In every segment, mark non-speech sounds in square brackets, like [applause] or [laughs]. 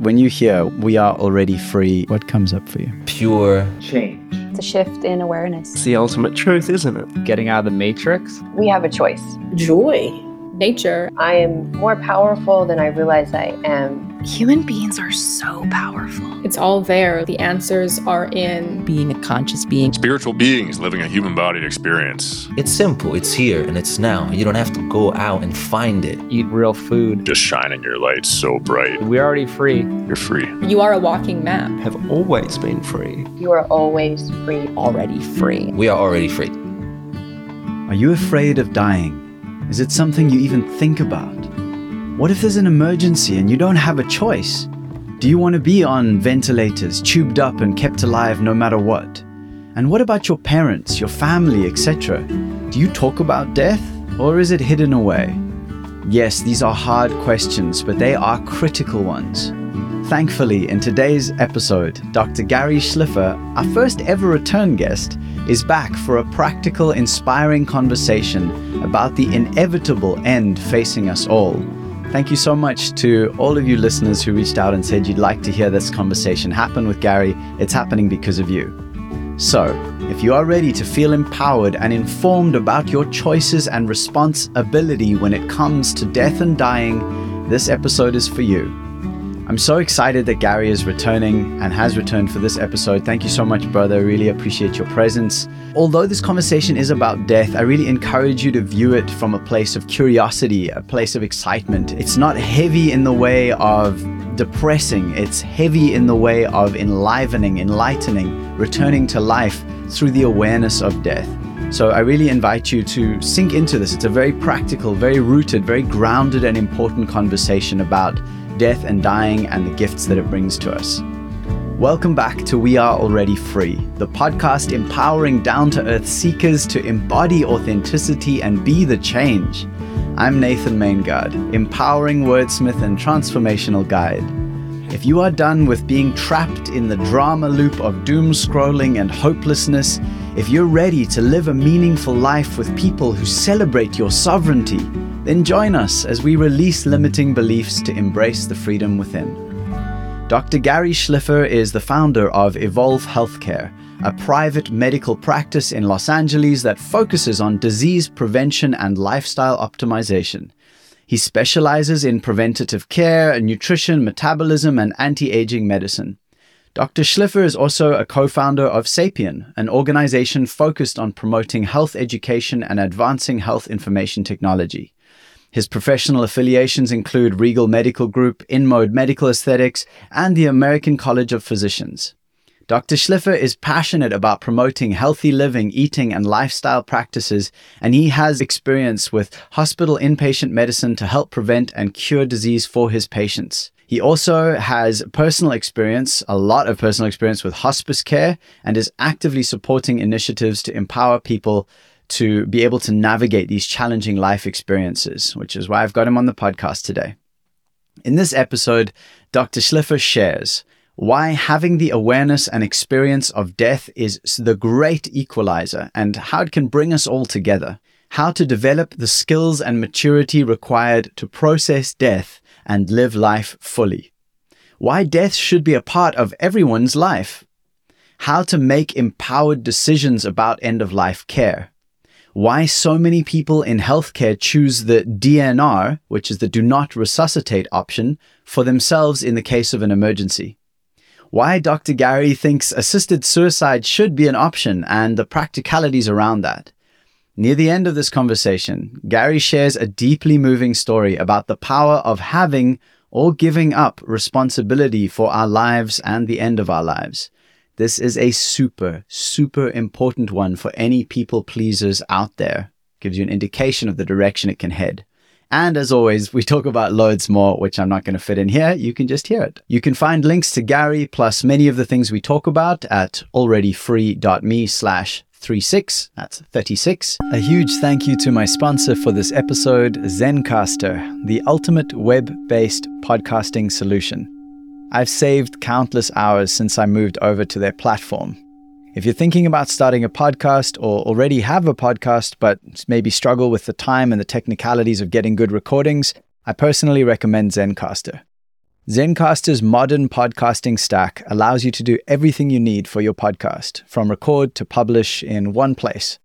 when you hear we are already free, what comes up for you? Pure change. It's a shift in awareness. It's the ultimate truth, isn't it? Getting out of the matrix. We have a choice. Joy. Nature. I am more powerful than I realize I am. Human beings are so powerful. It's all there. The answers are in being a conscious being. Spiritual beings living a human bodied experience. It's simple, it's here and it's now. You don't have to go out and find it. Eat real food. Just shining your light so bright. We're already free. You're free. You are a walking map. Have always been free. You are always free. Already free. We are already free. Are you afraid of dying? Is it something you even think about? What if there's an emergency and you don't have a choice? Do you want to be on ventilators, tubed up and kept alive no matter what? And what about your parents, your family, etc.? Do you talk about death or is it hidden away? Yes, these are hard questions, but they are critical ones. Thankfully, in today's episode, Dr. Gary Shlifer, our first ever return guest, is back for a practical, inspiring conversation about the inevitable end facing us all. Thank you so much to all of you listeners who reached out and said you'd like to hear this conversation happen with Gary. It's happening because of you. So, if you are ready to feel empowered and informed about your choices and responsibility when it comes to death and dying, this episode is for you. I'm so excited that Gary is returning and has returned for this episode. Thank you so much, brother. I really appreciate your presence. Although this conversation is about death, I really encourage you to view it from a place of curiosity, a place of excitement. It's not heavy in the way of depressing, it's heavy in the way of enlivening, enlightening, returning to life through the awareness of death. So I really invite you to sink into this. It's a very practical, very rooted, very grounded, and important conversation about death and dying and the gifts that it brings to us. Welcome back to We Are Already Free, the podcast empowering down to earth seekers to embody authenticity and be the change. I'm Nathan Maingard, empowering wordsmith and transformational guide. If you are done with being trapped in the drama loop of doom scrolling and hopelessness, if you're ready to live a meaningful life with people who celebrate your sovereignty, then join us as we release limiting beliefs to embrace the freedom within. Dr. Gary Shlifer is the founder of Evolve Healthcare, a private medical practice in Los Angeles that focuses on disease prevention and lifestyle optimization. He specializes in preventative care, nutrition, metabolism, and anti aging medicine. Dr. Shlifer is also a co founder of Sapien, an organization focused on promoting health education and advancing health information technology. His professional affiliations include Regal Medical Group, InMode Medical Aesthetics, and the American College of Physicians. Dr. Shlifer is passionate about promoting healthy living, eating, and lifestyle practices, and he has experience with hospital inpatient medicine to help prevent and cure disease for his patients. He also has personal experience, a lot of personal experience with hospice care, and is actively supporting initiatives to empower people to be able to navigate these challenging life experiences, which is why I've got him on the podcast today. In this episode, Dr. Shlifer shares why having the awareness and experience of death is the great equalizer and how it can bring us all together, how to develop the skills and maturity required to process death and live life fully, why death should be a part of everyone's life, how to make empowered decisions about end of life care why so many people in healthcare choose the DNR, which is the do not resuscitate option, for themselves in the case of an emergency. Why Dr. Gary thinks assisted suicide should be an option and the practicalities around that. Near the end of this conversation, Gary shares a deeply moving story about the power of having or giving up responsibility for our lives and the end of our lives this is a super, super important one for any people pleasers out there. Gives you an indication of the direction it can head. And as always, we talk about loads more, which I'm not going to fit in here. You can just hear it. You can find links to Gary plus many of the things we talk about at alreadyfree.me slash 36. That's 36. A huge thank you to my sponsor for this episode, Zencastr, the ultimate web based podcasting solution. I've saved countless hours since I moved over to their platform. If you're thinking about starting a podcast or already have a podcast but maybe struggle with the time and the technicalities of getting good recordings, I personally recommend Zencastr. Zencastr's modern podcasting stack allows you to do everything you need for your podcast, from record to publish in one place.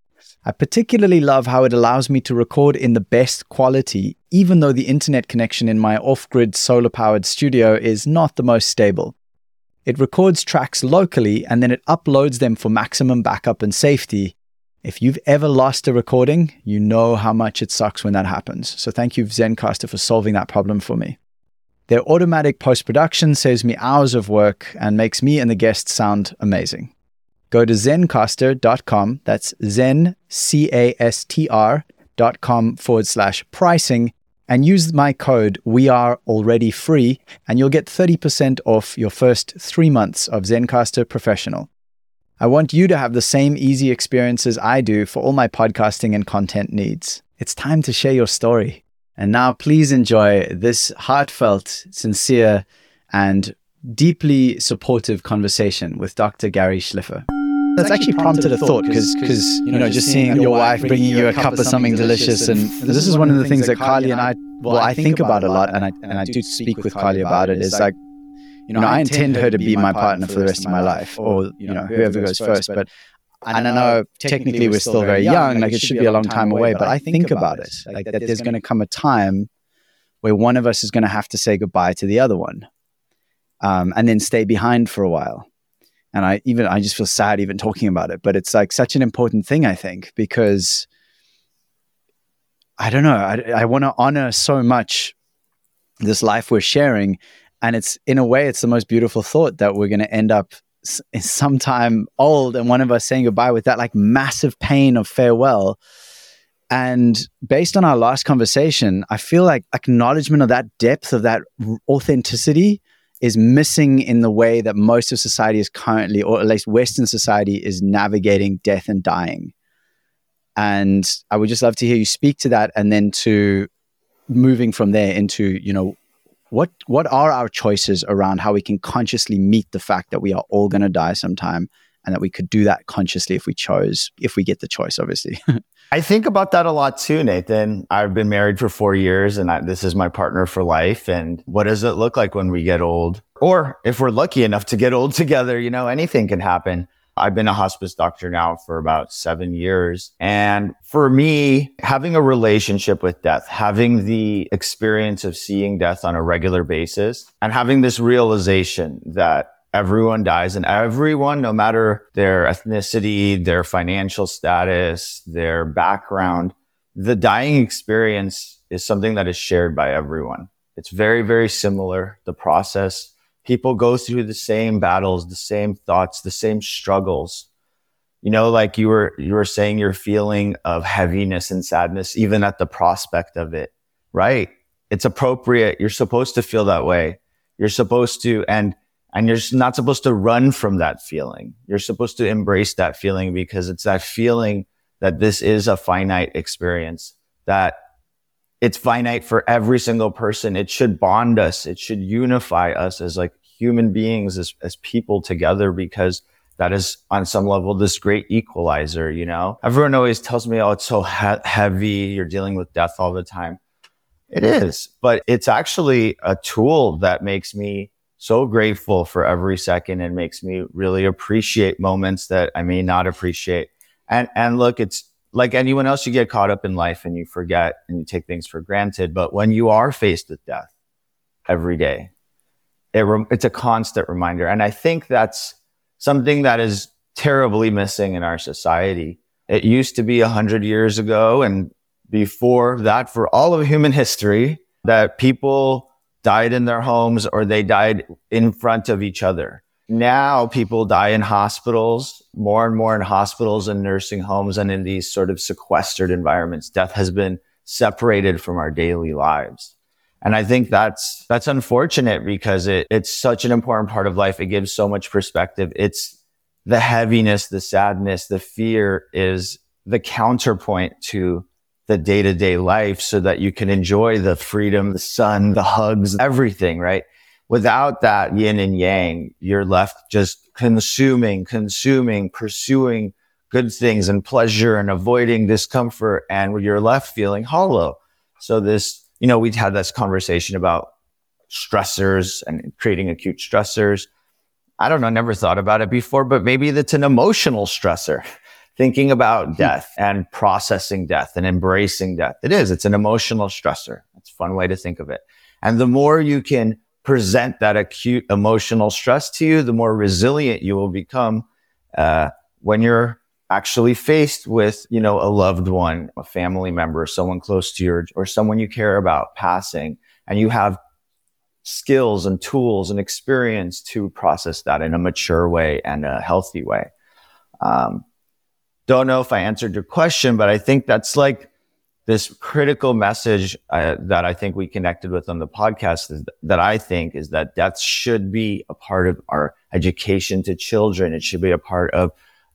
I particularly love how it allows me to record in the best quality, even though the internet connection in my off grid solar powered studio is not the most stable. It records tracks locally and then it uploads them for maximum backup and safety. If you've ever lost a recording, you know how much it sucks when that happens. So thank you, Zencastr, for solving that problem for me. Their automatic post production saves me hours of work and makes me and the guests sound amazing. Go to zencastr.com, that's zen, C A S T R dot com forward slash pricing, and use my code We Are Already Free, and you'll get 30% off your first three months of Zencastr Professional. I want you to have the same easy experiences I do for all my podcasting and content needs. It's time to share your story. And now, please enjoy this heartfelt, sincere, and deeply supportive conversation with Dr. Gary Shlifer. That's actually prompted a thought because, because you know, just seeing your wife bringing you a cup of something delicious, and this is one of the things that Carly and I, well, I think about a lot, and I and I do speak with Carly about it. Is like, you know, I intend her to be my partner for the rest of my life, or you know, whoever goes first. But and I know technically we're still very young, like it should be a long time away, but I think about it, like that there's going to come a time where one of us is going to have to say goodbye to the other one, um, and then stay behind for a while and I even I just feel sad even talking about it. But it's like such an important thing, I think, because I don't know. I, I want to honor so much this life we're sharing, and it's in a way, it's the most beautiful thought that we're going to end up s- sometime old, and one of us saying goodbye with that like massive pain of farewell. And based on our last conversation, I feel like acknowledgement of that depth of that authenticity is missing in the way that most of society is currently, or at least Western society, is navigating death and dying. And I would just love to hear you speak to that, and then to moving from there into, you know, what what are our choices around how we can consciously meet the fact that we are all going to die sometime, and that we could do that consciously if we chose, if we get the choice, obviously. [laughs] I think about that a lot too, Nathan. I've been married for four years and I, this is my partner for life. And what does it look like when we get old? Or if we're lucky enough to get old [laughs] together, you know, anything can happen. I've been a hospice doctor now for about seven years. And for me, having a relationship with death, having the experience of seeing death on a regular basis and having this realization that everyone dies and everyone, no matter their ethnicity, their financial status, their background, the dying experience is something that is shared by everyone. It's very, very similar. The process, people go through the same battles, the same thoughts, the same struggles. You know, like you were, you were saying your feeling of heaviness and sadness, even at the prospect of it, right? It's appropriate. You're supposed to feel that way. You're supposed to, and and you're not supposed to run from that feeling. You're supposed to embrace that feeling because it's that feeling that this is a finite experience, that it's finite for every single person. It should bond us. It should unify us as like human beings, as, as people together, because that is on some level this great equalizer, you know? Everyone always tells me, oh, it's so he- heavy. You're dealing with death all the time. It is, but it's actually a tool that makes me so grateful for every second and makes me really appreciate moments that I may not appreciate. And, and look, it's like anyone else, you get caught up in life and you forget and you take things for granted. But when you are faced with death every day, it re- it's a constant reminder. And I think that's something that is terribly missing in our society. It used to be a hundred years ago and before that for all of human history that people died in their homes or they died in front of each other. Now people die in hospitals, more and more in hospitals and nursing homes and in these sort of sequestered environments. Death has been separated from our daily lives. And I think that's, that's unfortunate because it, it's such an important part of life. It gives so much perspective. It's the heaviness, the sadness, the fear is the counterpoint to the day to day life so that you can enjoy the freedom, the sun, the hugs, everything, right? Without that yin and yang, you're left just consuming, consuming, pursuing good things and pleasure and avoiding discomfort. And you're left feeling hollow. So this, you know, we'd had this conversation about stressors and creating acute stressors. I don't know, never thought about it before, but maybe that's an emotional stressor. Thinking about death and processing death and embracing death. It is. It's an emotional stressor. It's a fun way to think of it. And the more you can present that acute emotional stress to you, the more resilient you will become uh, when you're actually faced with, you know, a loved one, a family member, someone close to you, or someone you care about passing, and you have skills and tools and experience to process that in a mature way and a healthy way. Um, don't know if I answered your question, but I think that's like this critical message uh, that I think we connected with on the podcast is that I think is that death should be a part of our education to children. It should be a part of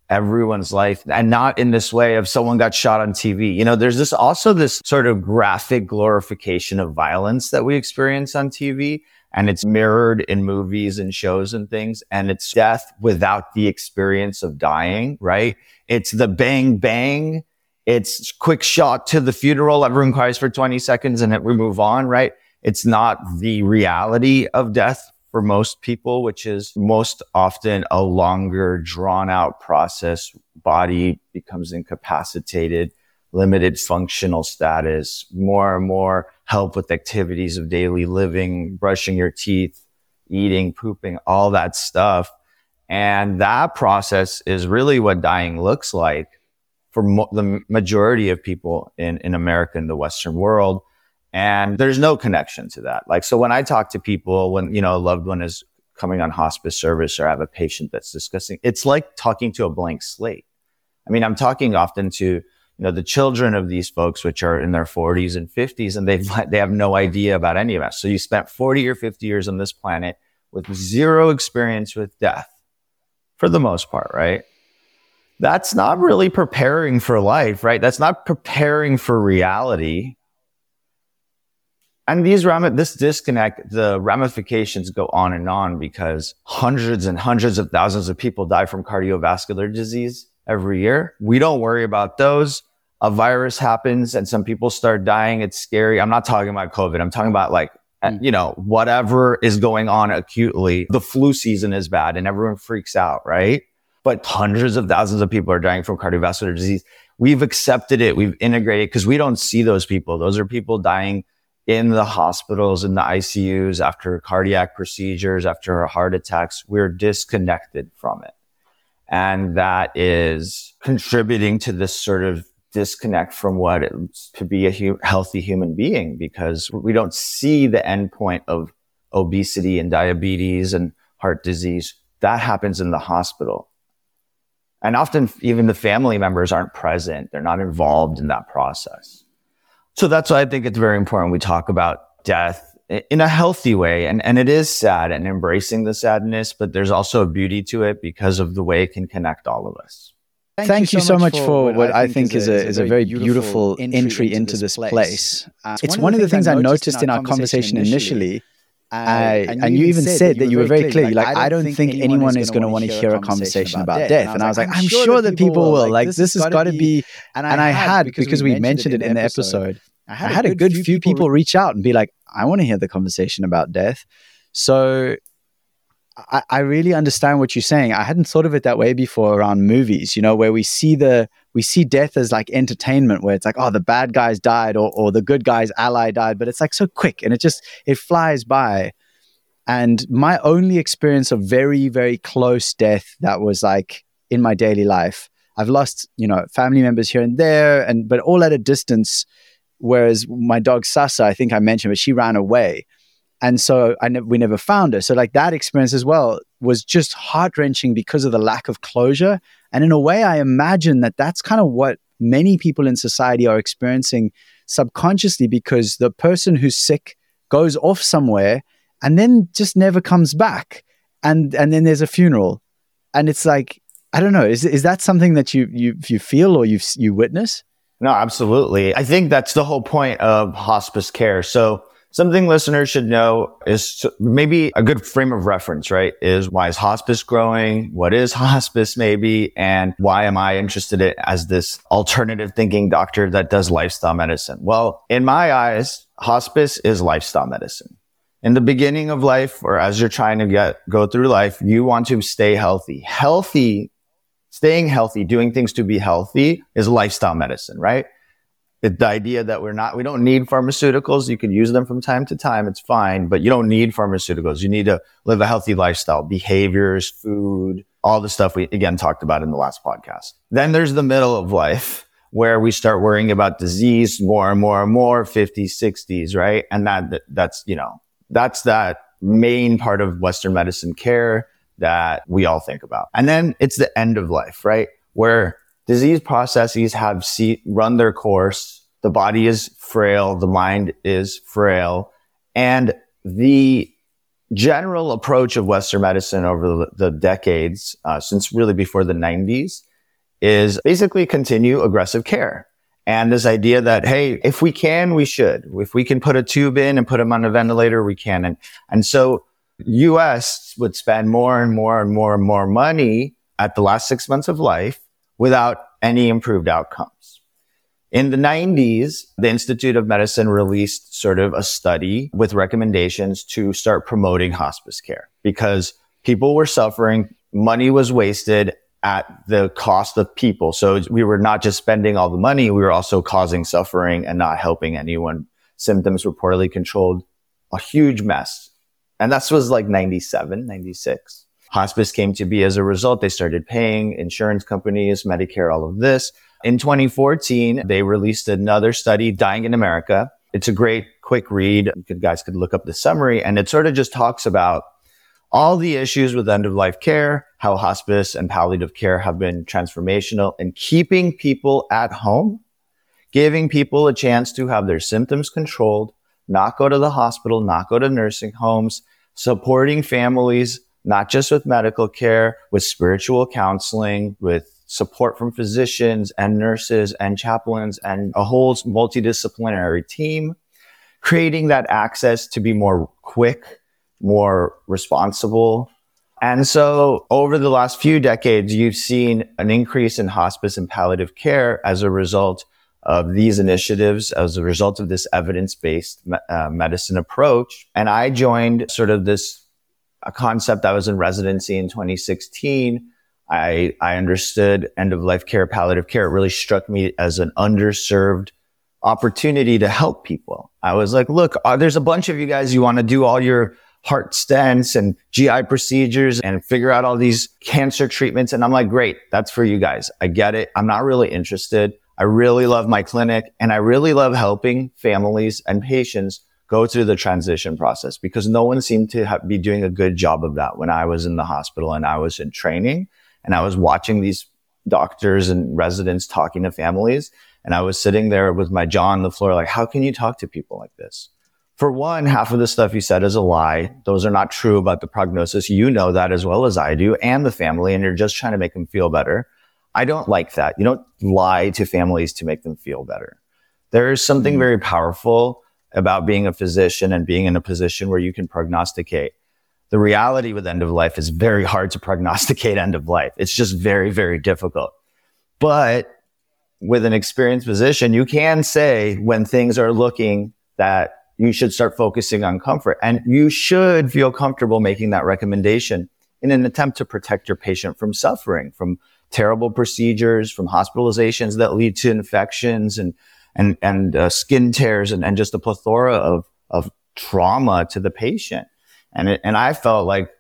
everyone's life and not in this way of someone got shot on TV. You know, there's this also this sort of graphic glorification of violence that we experience on TV and it's mirrored in movies and shows and things. And it's death without the experience of dying, right? It's the bang, bang it's quick shot to the funeral. Everyone cries for 20 seconds and we move on, right? It's not the reality of death for most people, which is most often a longer drawn out process. Body becomes incapacitated, limited functional status, more and more help with activities of daily living, brushing your teeth, eating, pooping, all that stuff. And that process is really what dying looks like for mo- the majority of people in, in America and the Western world. And there's no connection to that. Like, so when I talk to people, when, you know, a loved one is coming on hospice service or I have a patient that's discussing, it's like talking to a blank slate. I mean, I'm talking often to, you know, the children of these folks, which are in their 40s and 50s, and they've, they have no idea about any of us. So you spent 40 or 50 years on this planet with zero experience with death for the most part, right? that's not really preparing for life, right? That's not preparing for reality. And these ram- this disconnect, the ramifications go on and on because hundreds and hundreds of thousands of people die from cardiovascular disease every year. We don't worry about those. A virus happens and some people start dying. It's scary. I'm not talking about COVID. I'm talking about like, mm. you know, whatever is going on acutely. The flu season is bad and everyone freaks out, right? but hundreds of thousands of people are dying from cardiovascular disease. We've accepted it. We've integrated because we don't see those people. Those are people dying in the hospitals, in the ICUs after cardiac procedures, after heart attacks. We're disconnected from it. And that is contributing to this sort of disconnect from what it's to be a hu- healthy human being because we don't see the endpoint of obesity and diabetes and heart disease. That happens in the hospital. And often even the family members aren't present. They're not involved in that process. So that's why I think it's very important we talk about death in a healthy way. And, and it is sad and embracing the sadness, but there's also a beauty to it because of the way it can connect all of us. Thank, Thank you, so, much for what I think is a, is a very beautiful entry into this place. Uh, it's one of the things I noticed in our conversation initially I, and, and, you, even said, said that you were very clear. Like, I don't think anyone is going to want to hear a conversation about death. And I was like, I'm sure that people will. Like, this has got to be. And I had, because we mentioned it in the episode, I had a good few people reach out and be like, I want to hear the conversation about death. So I, I really understand what you're saying. I hadn't thought of it that way before around movies, you know, where we see the we see death as like entertainment where it's like oh the bad guys died or, or the good guy's ally died but it's like so quick and it just it flies by and my only experience of very very close death that was like in my daily life i've lost you know family members here and there and but all at a distance whereas my dog sasa i think i mentioned but she ran away and so I ne- we never found her. So like that experience as well was just heart wrenching because of the lack of closure. And in a way, I imagine that that's kind of what many people in society are experiencing subconsciously because the person who's sick goes off somewhere and then just never comes back. And and then there's a funeral, and it's like I don't know. Is is that something that you you you feel or you you witness? No, absolutely. I think that's the whole point of hospice care. So Something listeners should know is maybe a good frame of reference, right? Is why is hospice growing? What is [laughs] hospice maybe? And why am I interested in as this alternative thinking doctor that does lifestyle medicine? Well, in my eyes, hospice is lifestyle medicine. in the beginning of life or as you're trying to get go through life, you want to stay healthy. Healthy, staying healthy, doing things to be healthy is lifestyle medicine, right? The, idea that we're not, we don't need pharmaceuticals. You can use them from time to time. It's fine, but you don't need pharmaceuticals. You need to live a healthy lifestyle, behaviors, food, all the stuff we again talked about in the last podcast. Then there's the middle of life where we start worrying about disease more and more and more 50s 60s right and that that's you know that's that main part of Western medicine care that we all think about. And then it's the end of life, right? Where disease processes have see, run their course. The body is frail. The mind is frail. And the general approach of Western medicine over the, the decades, uh, since really before the 90s, is basically continue aggressive care. And this idea that, hey, if we can, we should. If we can put a tube in and put them on a ventilator, we can. And, and so US would spend more and more and more and more money at the last six months of life without any improved outcomes. In the 90s, the Institute of Medicine released sort of a study with recommendations to start promoting hospice care because people were suffering, money was wasted, at the cost of people. So we were not just spending all the money, we were also causing suffering and not helping anyone. Symptoms were poorly controlled, a huge mess. And that was like 97, 96. Hospice came to be as a result. They started paying insurance companies, Medicare, all of this. In 2014, they released another study, Dying in America. It's a great quick read. You guys could look up the summary and it sort of just talks about all the issues with end of life care, how hospice and palliative care have been transformational in keeping people at home, giving people a chance to have their symptoms controlled, not go to the hospital, not go to nursing homes, supporting families, not just with medical care, with spiritual counseling, with support from physicians and nurses and chaplains and a whole multidisciplinary team, creating that access to be more quick more responsible. And so over the last few decades, you've seen an increase in hospice and palliative care as a result of these initiatives, as a result of this evidence-based uh, medicine approach. And I joined sort of this a concept that was in residency in 2016. I, I understood end of life care, palliative care. It really struck me as an underserved opportunity to help people. I was like, look, uh, there's a bunch of you guys, you want to do all your heart stents and GI procedures and figure out all these cancer treatments. And I'm like, great, that's for you guys. I get it. I'm not really interested. I really love my clinic and I really love helping families and patients go through the transition process because no one seemed to have, be doing a good job of that when I was in the hospital and I was in training and I was watching these doctors and residents talking to families. And I was sitting there with my jaw on the floor, like, how can you talk to people like this? for one, half of the stuff you said is a lie. Those are not true about the prognosis. You know that as well as I do and the family, and you're just trying to make them feel better. I don't like that. You don't lie to families to make them feel better. There is something mm-hmm. very powerful about being a physician and being in a position where you can prognosticate. The reality with end of life is very hard to prognosticate end of life. It's just very, very difficult. But with an experienced physician, you can say when things are looking that you should start focusing on comfort. And you should feel comfortable making that recommendation in an attempt to protect your patient from suffering, from terrible procedures, from hospitalizations that lead to infections and, and, and uh, skin tears and, and just a plethora of, of trauma to the patient. And, it, and I felt like,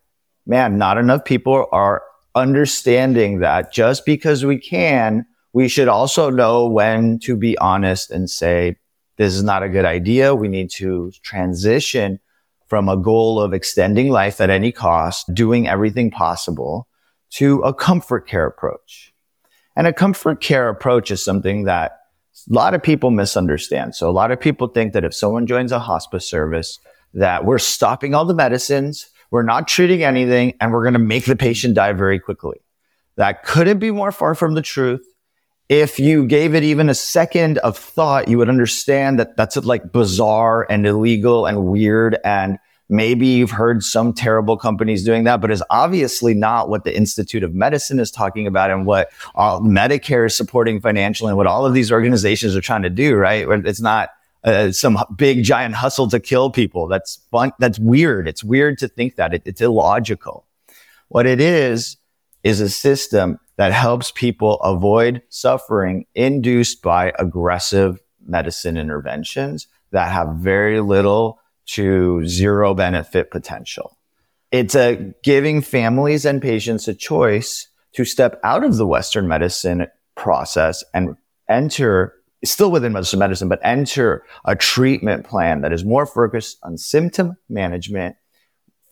man, not enough people are understanding that just because we can, we should also know when to be honest and say, this is not a good idea. We need to transition from a goal of extending life at any cost, doing everything possible to a comfort care approach. And a comfort care approach is something that a lot of people misunderstand. So a lot of people think that if someone joins a hospice service, that we're stopping all the medicines, we're not treating anything, and we're going to make the patient die very quickly. That couldn't be more far from the truth if you gave it even a second of thought, you would understand that that's like bizarre and illegal and weird. And maybe you've heard some terrible companies doing that, but is obviously not what the Institute of Medicine is talking about and what all Medicare is supporting financially and what all of these organizations are trying to do, right? It's not uh, some big giant hustle to kill people. That's fun. That's weird. It's weird to think that it, it's illogical. What it is, is a system that helps people avoid suffering induced by aggressive medicine interventions that have very little to zero benefit potential. It's a giving families and patients a choice to step out of the Western medicine process and enter still within Western medicine, but enter a treatment plan that is more focused on symptom management,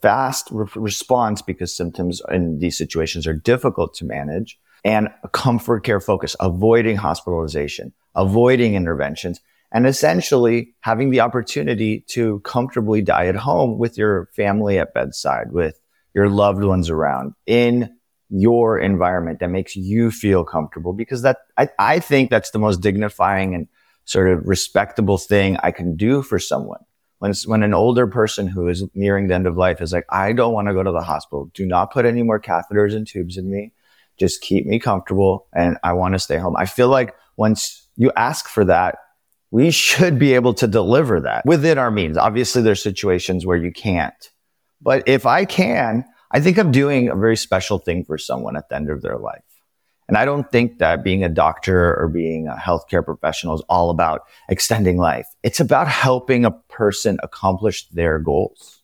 fast re- response because symptoms in these situations are difficult to manage, and a comfort care focus, avoiding hospitalization, avoiding interventions, and essentially having the opportunity to comfortably die at home with your family at bedside, with your loved ones around in your environment that makes you feel comfortable because that I, I think that's the most dignifying and sort of respectable thing I can do for someone. When, when an older person who is nearing the end of life is like, I don't want to go to the hospital. Do not put any more catheters and tubes in me. Just keep me comfortable and I want to stay home. I feel like once you ask for that, we should be able to deliver that within our means. Obviously, there's situations where you can't. But if I can, I think I'm doing a very special thing for someone at the end of their life. And I don't think that being a doctor or being a healthcare professional is all about extending life. It's about helping a person accomplish their goals.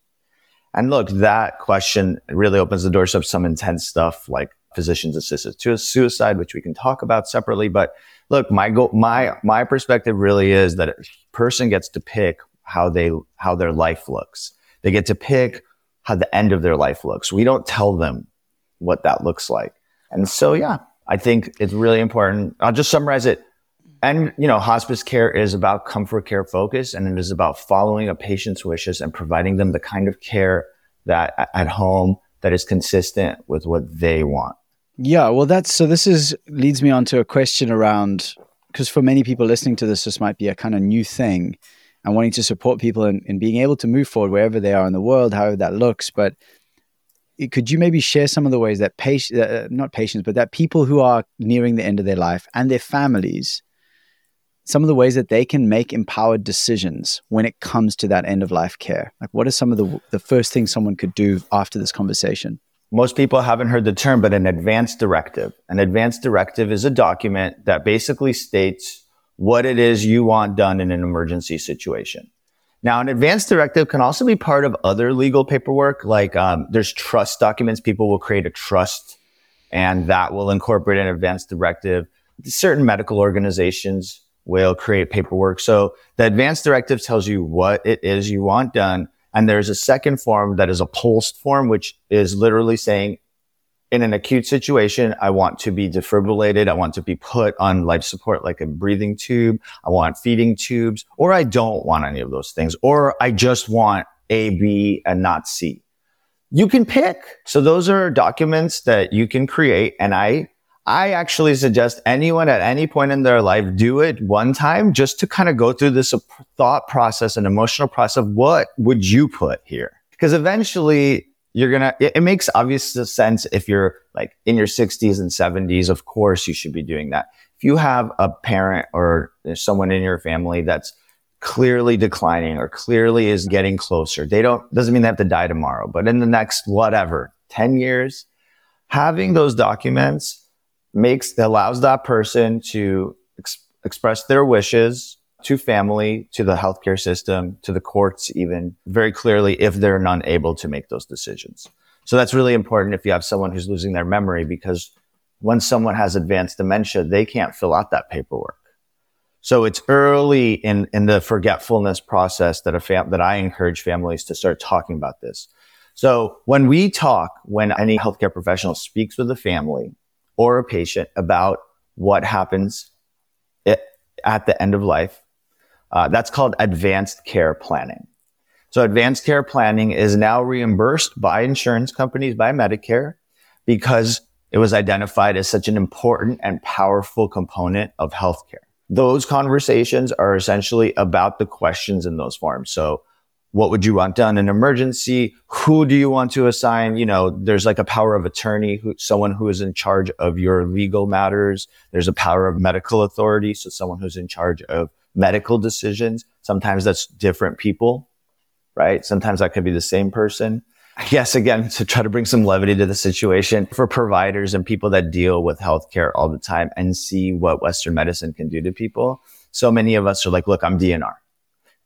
And look, that question really opens the doors up some intense stuff like physicians assisted to suicide, which we can talk about separately. But look, my goal, my, my perspective really is that a person gets to pick how they, how their life looks. They get to pick how the end of their life looks. We don't tell them what that looks like. And so, yeah, I think it's really important. I'll just summarize it. And, you know, hospice care is about comfort care focus and it is about following a patient's wishes and providing them the kind of care that at home that is consistent with what they want. Yeah, well, that's so. This is leads me on to a question around because for many people listening to this, this might be a kind of new thing and wanting to support people in, in being able to move forward wherever they are in the world, however that looks. But could you maybe share some of the ways that patients, uh, not patients, but that people who are nearing the end of their life and their families, some of the ways that they can make empowered decisions when it comes to that end of life care? Like, what are some of the, the first things someone could do after this conversation? Most people haven't heard the term, but an advance directive. An advance directive is a document that basically states what it is you want done in an emergency situation. Now, an advance directive can also be part of other legal paperwork, like um, there's trust documents. People will create a trust, and that will incorporate an advance directive. Certain medical organizations will create paperwork. So the advance directive tells you what it is you want done. And there's a second form that is a POLST form, which is literally saying in an acute situation, I want to be defibrillated. I want to be put on life support, like a breathing tube. I want feeding tubes, or I don't want any of those things, or I just want A, B, and not C. You can pick. So those are documents that you can create. And I, I actually suggest anyone at any point in their life do it one time just to kind of go through this thought process and emotional process of what would you put here? Because eventually you're gonna it, it, makes obvious sense if you're like in your 60s and 70s of course you should be doing that if you have a parent or someone in your family that's clearly declining or clearly is getting closer they don't doesn't mean they have to die tomorrow but in the next whatever 10 years having those documents makes allows that person to ex- express their wishes to family, to the healthcare system, to the courts, even very clearly if they're not able to make those decisions. So that's really important if you have someone who's losing their memory because when someone has advanced dementia, they can't fill out that paperwork. So it's early in, in the forgetfulness process that a fam- that I encourage families to start talking about this. So when we talk, when any healthcare professional speaks with a family or a patient about what happens at the end of life, uh, that's called advanced care planning. So advanced care planning is now reimbursed by insurance companies, by Medicare, because it was identified as such an important and powerful component of healthcare. Those conversations are essentially about the questions in those forms. So what would you want done in emergency? Who do you want to assign? You know, there's like a power of attorney, who, someone who is in charge of your legal matters. There's a power of medical authority. So someone who's in charge of medical decisions. Sometimes that's different people, right? Sometimes that could be the same person. I guess again, to try to bring some levity to the situation for providers and people that deal with healthcare all the time and see what Western medicine can do to people. So many of us are like, look, I'm DNR.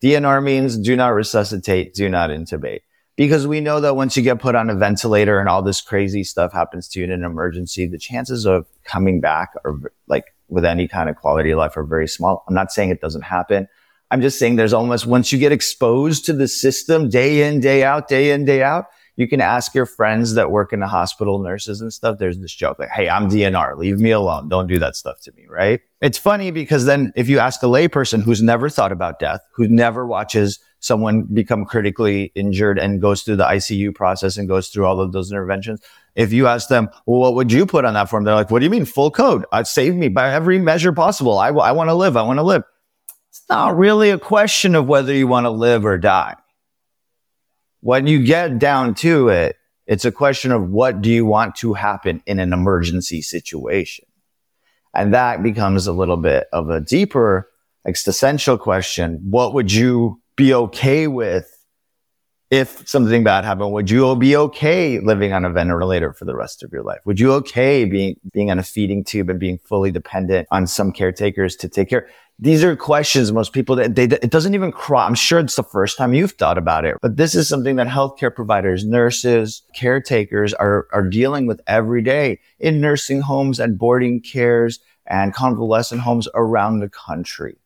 DNR means do not resuscitate, do not intubate. Because we know that once you get put on a ventilator and all this crazy stuff happens to you in an emergency, the chances of coming back are like with any kind of quality of life are very small. I'm not saying it doesn't happen. I'm just saying there's almost once you get exposed to the system day in, day out, day in, day out, you can ask your friends that work in the hospital, nurses and stuff. There's this joke like, Hey, I'm DNR. Leave me alone. Don't do that stuff to me. Right. It's funny because then if you ask a layperson who's never thought about death, who never watches someone become critically injured and goes through the ICU process and goes through all of those interventions. If you ask them, well, what would you put on that form? They're like, what do you mean full code? I'd save me by every measure possible. I, I want to live. I want to live. It's not really a question of whether you want to live or die when you get down to it, it's a question of what do you want to happen in an emergency situation? And that becomes a little bit of a deeper existential question. What would you be okay with if something bad happened? Would you be okay living on a ventilator for the rest of your life? Would you okay being, being on a feeding tube and being fully dependent on some caretakers to take care? these are questions most people that they, it doesn't even cross. I'm sure it's the first time you've thought about it, but this is something that healthcare providers, nurses, caretakers are, are dealing with every day in nursing homes and boarding cares and convalescent homes around the country.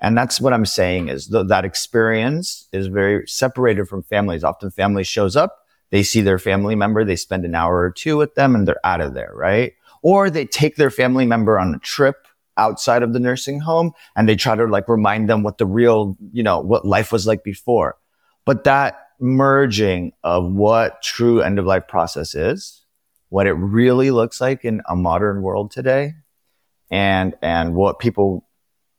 And that's what I'm saying is th- that experience is very separated from families. Often family shows up, they see their family member, they spend an hour or two with them and they're out of there, right? Or they take their family member on a trip outside of the nursing home and they try to like remind them what the real, you know, what life was like before. But that merging of what true end of life process is, what it really looks like in a modern world today, and and what people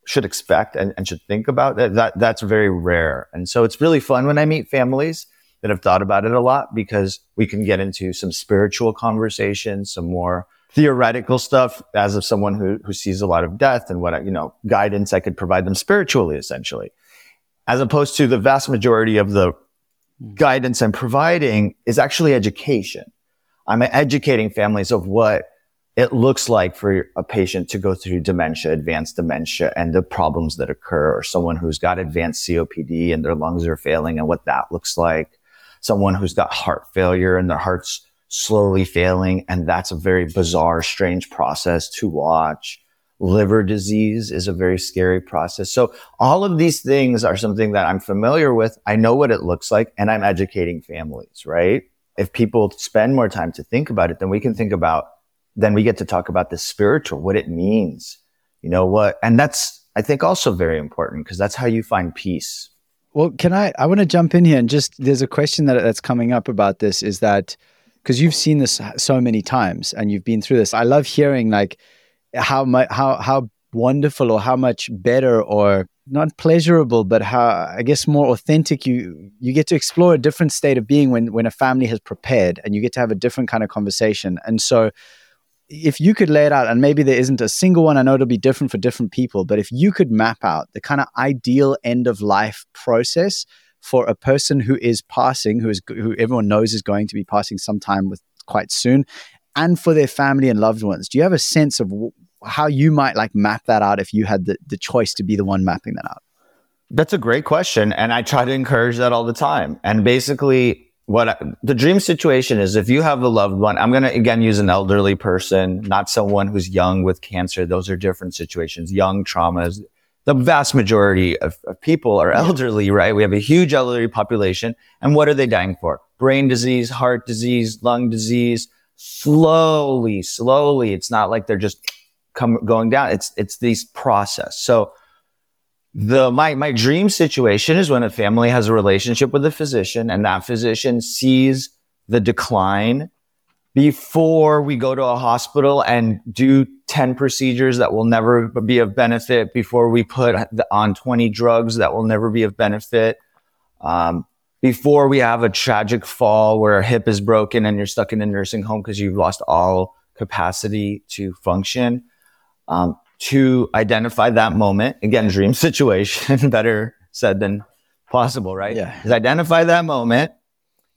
should expect and, and should think about that, that that's very rare. And so it's really fun when I meet families that have thought about it a lot because we can get into some spiritual conversations, some more theoretical stuff as of someone who, who sees a lot of death and what, you know, guidance I could provide them spiritually, essentially, as opposed to the vast majority of the hmm. guidance I'm providing is actually education. I'm educating families of what it looks like for a patient to go through dementia, advanced dementia, and the problems that occur, or someone who's got advanced COPD and their lungs are failing and what that looks like. Someone who's got heart failure and their heart's slowly failing. And that's a very bizarre, strange process to watch. Liver disease is a very scary process. So all of these things are something that I'm familiar with. I know what it looks like and I'm educating families, right? If people spend more time to think about it, then we can think about, then we get to talk about the spiritual, what it means, you know what? And that's, I think also very important because that's how you find peace. Well, can I, I want to jump in here and just, there's a question that that's coming up about this is that, because you've seen this so many times and you've been through this. I love hearing like how much how how wonderful or how much better or not pleasurable, but how I guess more authentic you you get to explore a different state of being when when a family has prepared and you get to have a different kind of conversation. And so if you could lay it out, and maybe there isn't a single one, I know it'll be different for different people, but if you could map out the kind of ideal end of life process for a person who is passing, who is who everyone knows is going to be passing sometime with quite soon, and for their family and loved ones? Do you have a sense of w- how you might like map that out if you had the, the choice to be the one mapping that out? That's a great question, and I try to encourage that all the time. And basically, what I, the dream situation is if you have a loved one, I'm going to again use an elderly person, not someone who's young with cancer. Those are different situations, young traumas the vast majority of, of, people are elderly, right? We have a huge elderly population. And what are they dying for? Brain disease, heart disease, lung disease. Slowly, slowly. It's not like they're just come, going down. It's, it's these process. So the, my, my dream situation is when a family has a relationship with a physician and that physician sees the decline before we go to a hospital and do 10 procedures that will never be of benefit, before we put on 20 drugs that will never be of benefit, um, before we have a tragic fall where a hip is broken and you're stuck in a nursing home because you've lost all capacity to function, um, to identify that moment, again, dream situation, [laughs] better said than possible, right? Yeah. Is identify that moment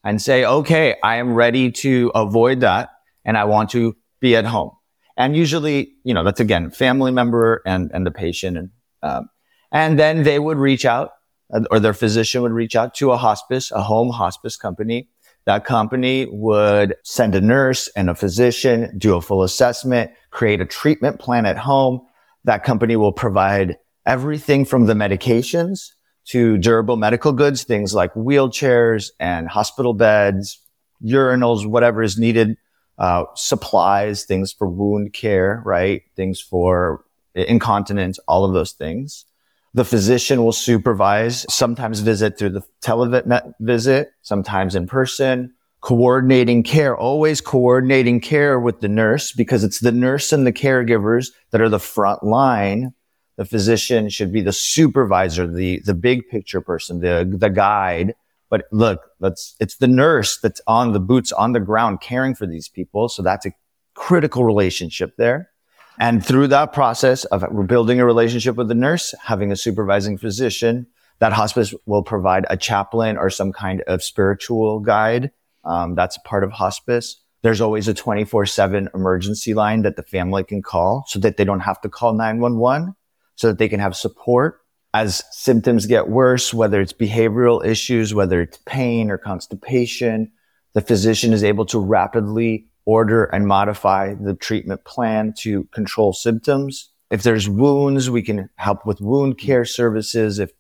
and say, okay, I am ready to avoid that and I want to be at home. And usually, you know, that's again, family member and, and the patient. And, um, and then they would reach out uh, or their physician would reach out to a hospice, a home hospice company. That company would send a nurse and a physician, do a full assessment, create a treatment plan at home. That company will provide everything from the medications to durable medical goods, things like wheelchairs and hospital beds, urinals, whatever is needed, uh, supplies, things for wound care, right? Things for incontinence, all of those things. The physician will supervise, sometimes visit through the televisit visit, sometimes in person, coordinating care, always coordinating care with the nurse because it's the nurse and the caregivers that are the front line. The physician should be the supervisor, the, the big picture person, the, the guide. But look, that's, it's the nurse that's on the boots on the ground caring for these people. So that's a critical relationship there. And through that process of building a relationship with the nurse, having a supervising physician, that hospice will provide a chaplain or some kind of spiritual guide. Um, that's part of hospice. There's always a 24 seven emergency line that the family can call so that they don't have to call 911 so that they can have support as symptoms get worse, whether it's behavioral issues, whether it's pain or constipation. The physician is able to rapidly order and modify the treatment plan to control symptoms. If there's wounds, we can help with wound care services. If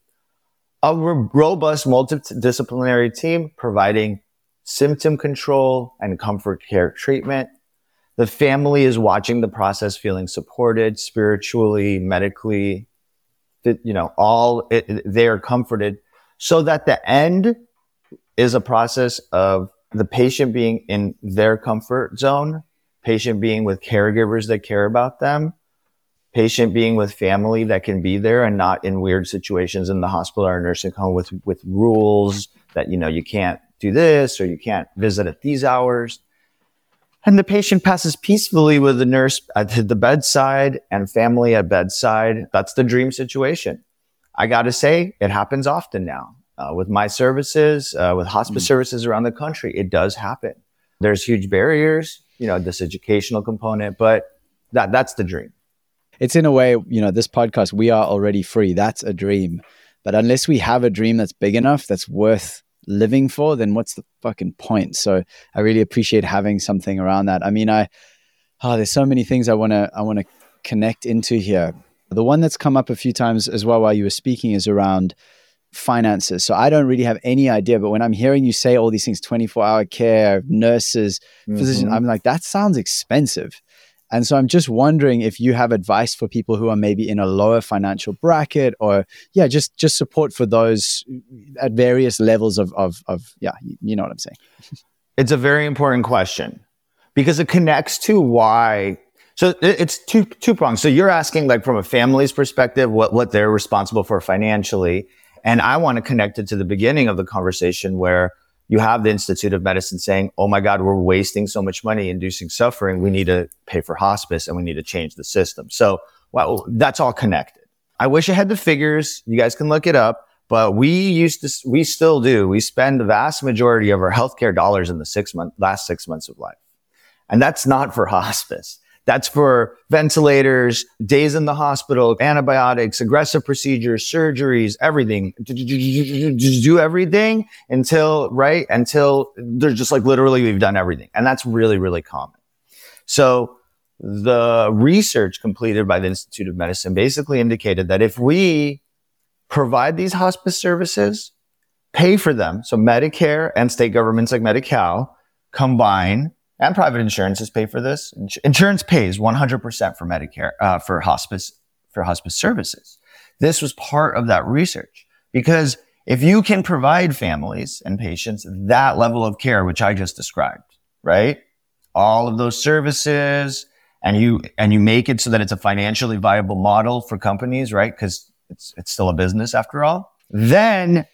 a robust multidisciplinary team providing symptom control and comfort care treatment. The family is watching the process, feeling supported spiritually, medically, you know, all it, they are comforted so that the end is a process of the patient being in their comfort zone, patient being with caregivers that care about them, patient being with family that can be there and not in weird situations in the hospital or nursing home with, with rules that, you know, you can't do this or you can't visit at these hours. And the patient passes peacefully with the nurse at the bedside and family at bedside. That's the dream situation. I got to say, it happens often now. Uh, with my services, uh, with hospice mm. services around the country, it does happen. There's huge barriers, you know, this educational component, but that that's the dream. It's in a way, you know, this podcast, we are already free. That's a dream. But unless we have a dream that's big enough, that's worth living for, then what's the fucking point? So I really appreciate having something around that. I mean, I oh, there's so many things I wanna I wanna connect into here. The one that's come up a few times as well while you were speaking is around finances. So I don't really have any idea, but when I'm hearing you say all these things, 24 hour care, nurses, mm-hmm. physicians, I'm like, that sounds expensive. And so I'm just wondering if you have advice for people who are maybe in a lower financial bracket or yeah, just just support for those uh, at various levels of of, of yeah, you know what I'm saying. [laughs] it's a very important question because it connects to why so it's two two prongs. So you're asking like from a family's perspective what what they're responsible for financially and I want to connect it to the beginning of the conversation where you have the Institute of Medicine saying, Oh my God, we're wasting so much money inducing suffering. We need to pay for hospice and we need to change the system. So well, that's all connected. I wish I had the figures. You guys can look it up, but we used to, we still do. We spend the vast majority of our healthcare dollars in the six month, last six months of life. And that's not for [laughs] hospice. That's for ventilators, days in the hospital, antibiotics, aggressive procedures, surgeries, everything. Just do everything until, right? Until they're just like literally we've done everything. And that's really, really common. So the research completed by the Institute of Medicine basically indicated that if we provide these hospice services, pay for them, so Medicare and state governments like Medi-Cal combine and private insurances pay for this. Insurance pays 100% for Medicare, uh, for hospice, for hospice services. This was part of that research because if you can provide families and patients that level of care, which I just described, right? All of those services and you, and you make it so that it's a financially viable model for companies, right? Cause it's, it's still a business after all. Then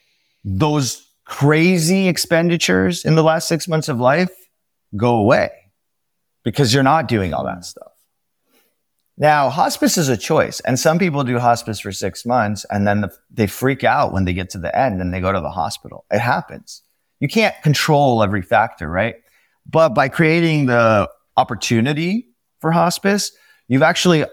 those crazy expenditures in the last six months of life go away because you're not doing all that stuff. Now, hospice is a choice, and some people do hospice for six months and then the, they freak out when they get to the end and they go to the hospital. It happens. You can't control every factor, right? But by creating the opportunity for hospice, you've actually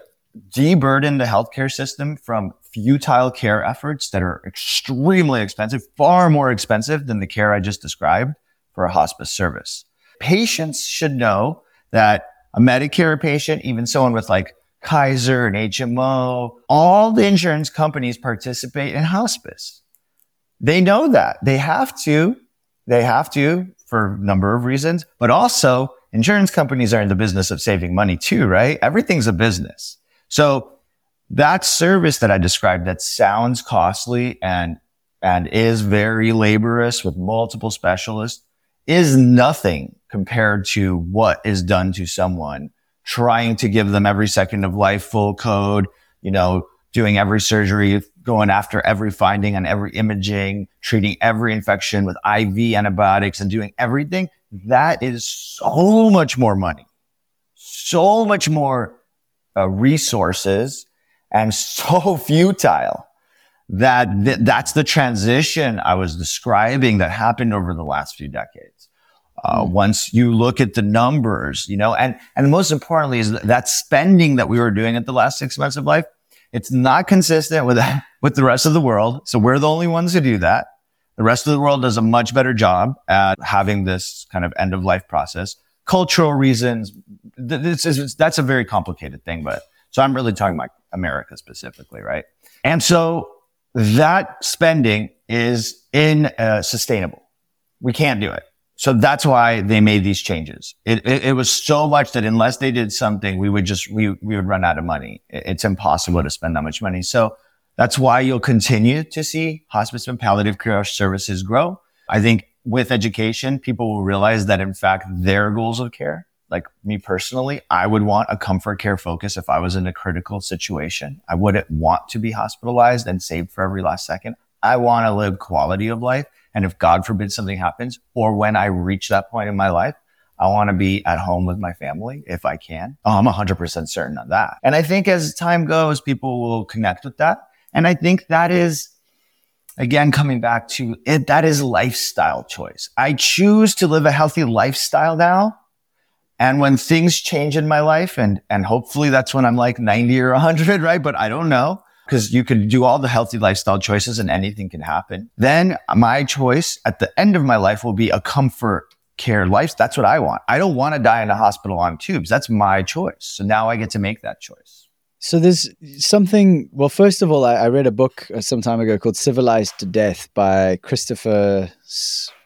deburdened the healthcare system from futile care efforts that are extremely expensive, far more expensive than the care I just described for a hospice service. Patients should know that a Medicare patient, even someone with like Kaiser and HMO, all the insurance companies participate in hospice. They know that. They have to. They have to for a number of reasons, but also insurance companies are in the business of saving money too, right? Everything's a business. So that service that I described that sounds costly and, and is very laborious with multiple specialists is nothing compared to what is done to someone trying to give them every second of life full code, you know, doing every surgery, going after every finding and every imaging, treating every infection with IV antibiotics and doing everything. That is so much more money, so much more uh, resources and so [laughs] futile that th- that's the transition I was describing that happened over the last few decades. Uh, mm. Once you look at the numbers, you know, and, and most importantly is that spending that we were doing at the last six months of life, it's not consistent with, [laughs] with the rest of the world. So we're the only ones who do that. The rest of the world does a much better job at having this kind of end of life process. Cultural reasons, this is, that's a very complicated thing, but so I'm really talking about America specifically, right? And so that spending is in uh, sustainable. We can't do it. So that's why they made these changes. It, it, it, was so much that unless they did something, we would just, we, we would run out of money. It's impossible to spend that much money. So that's why you'll continue to see hospice and palliative care services grow. I think with education, people will realize that in fact, their goals of care like me personally, I would want a comfort care focus if I was in a critical situation. I wouldn't want to be hospitalized and saved for every last second. I want to live quality of life. And if God forbid something happens or when I reach that point in my life, I want to be at home with my family if I can. Oh, I'm 100% certain on that. And I think as time goes, people will connect with that. And I think that is, again, coming back to it, that is lifestyle choice. I choose to live a healthy lifestyle now and when things change in my life and, and hopefully that's when I'm like 90 or 100, [laughs] right? But I don't know because you can do all the healthy lifestyle choices and anything can happen. Then my choice at the end of my life will be a comfort care life. That's what I want. I don't want to die in a hospital on tubes. That's my choice. So now I get to make that choice. So there's something. Well, first of all, I, I read a book uh, some time ago called "Civilized to Death" by Christopher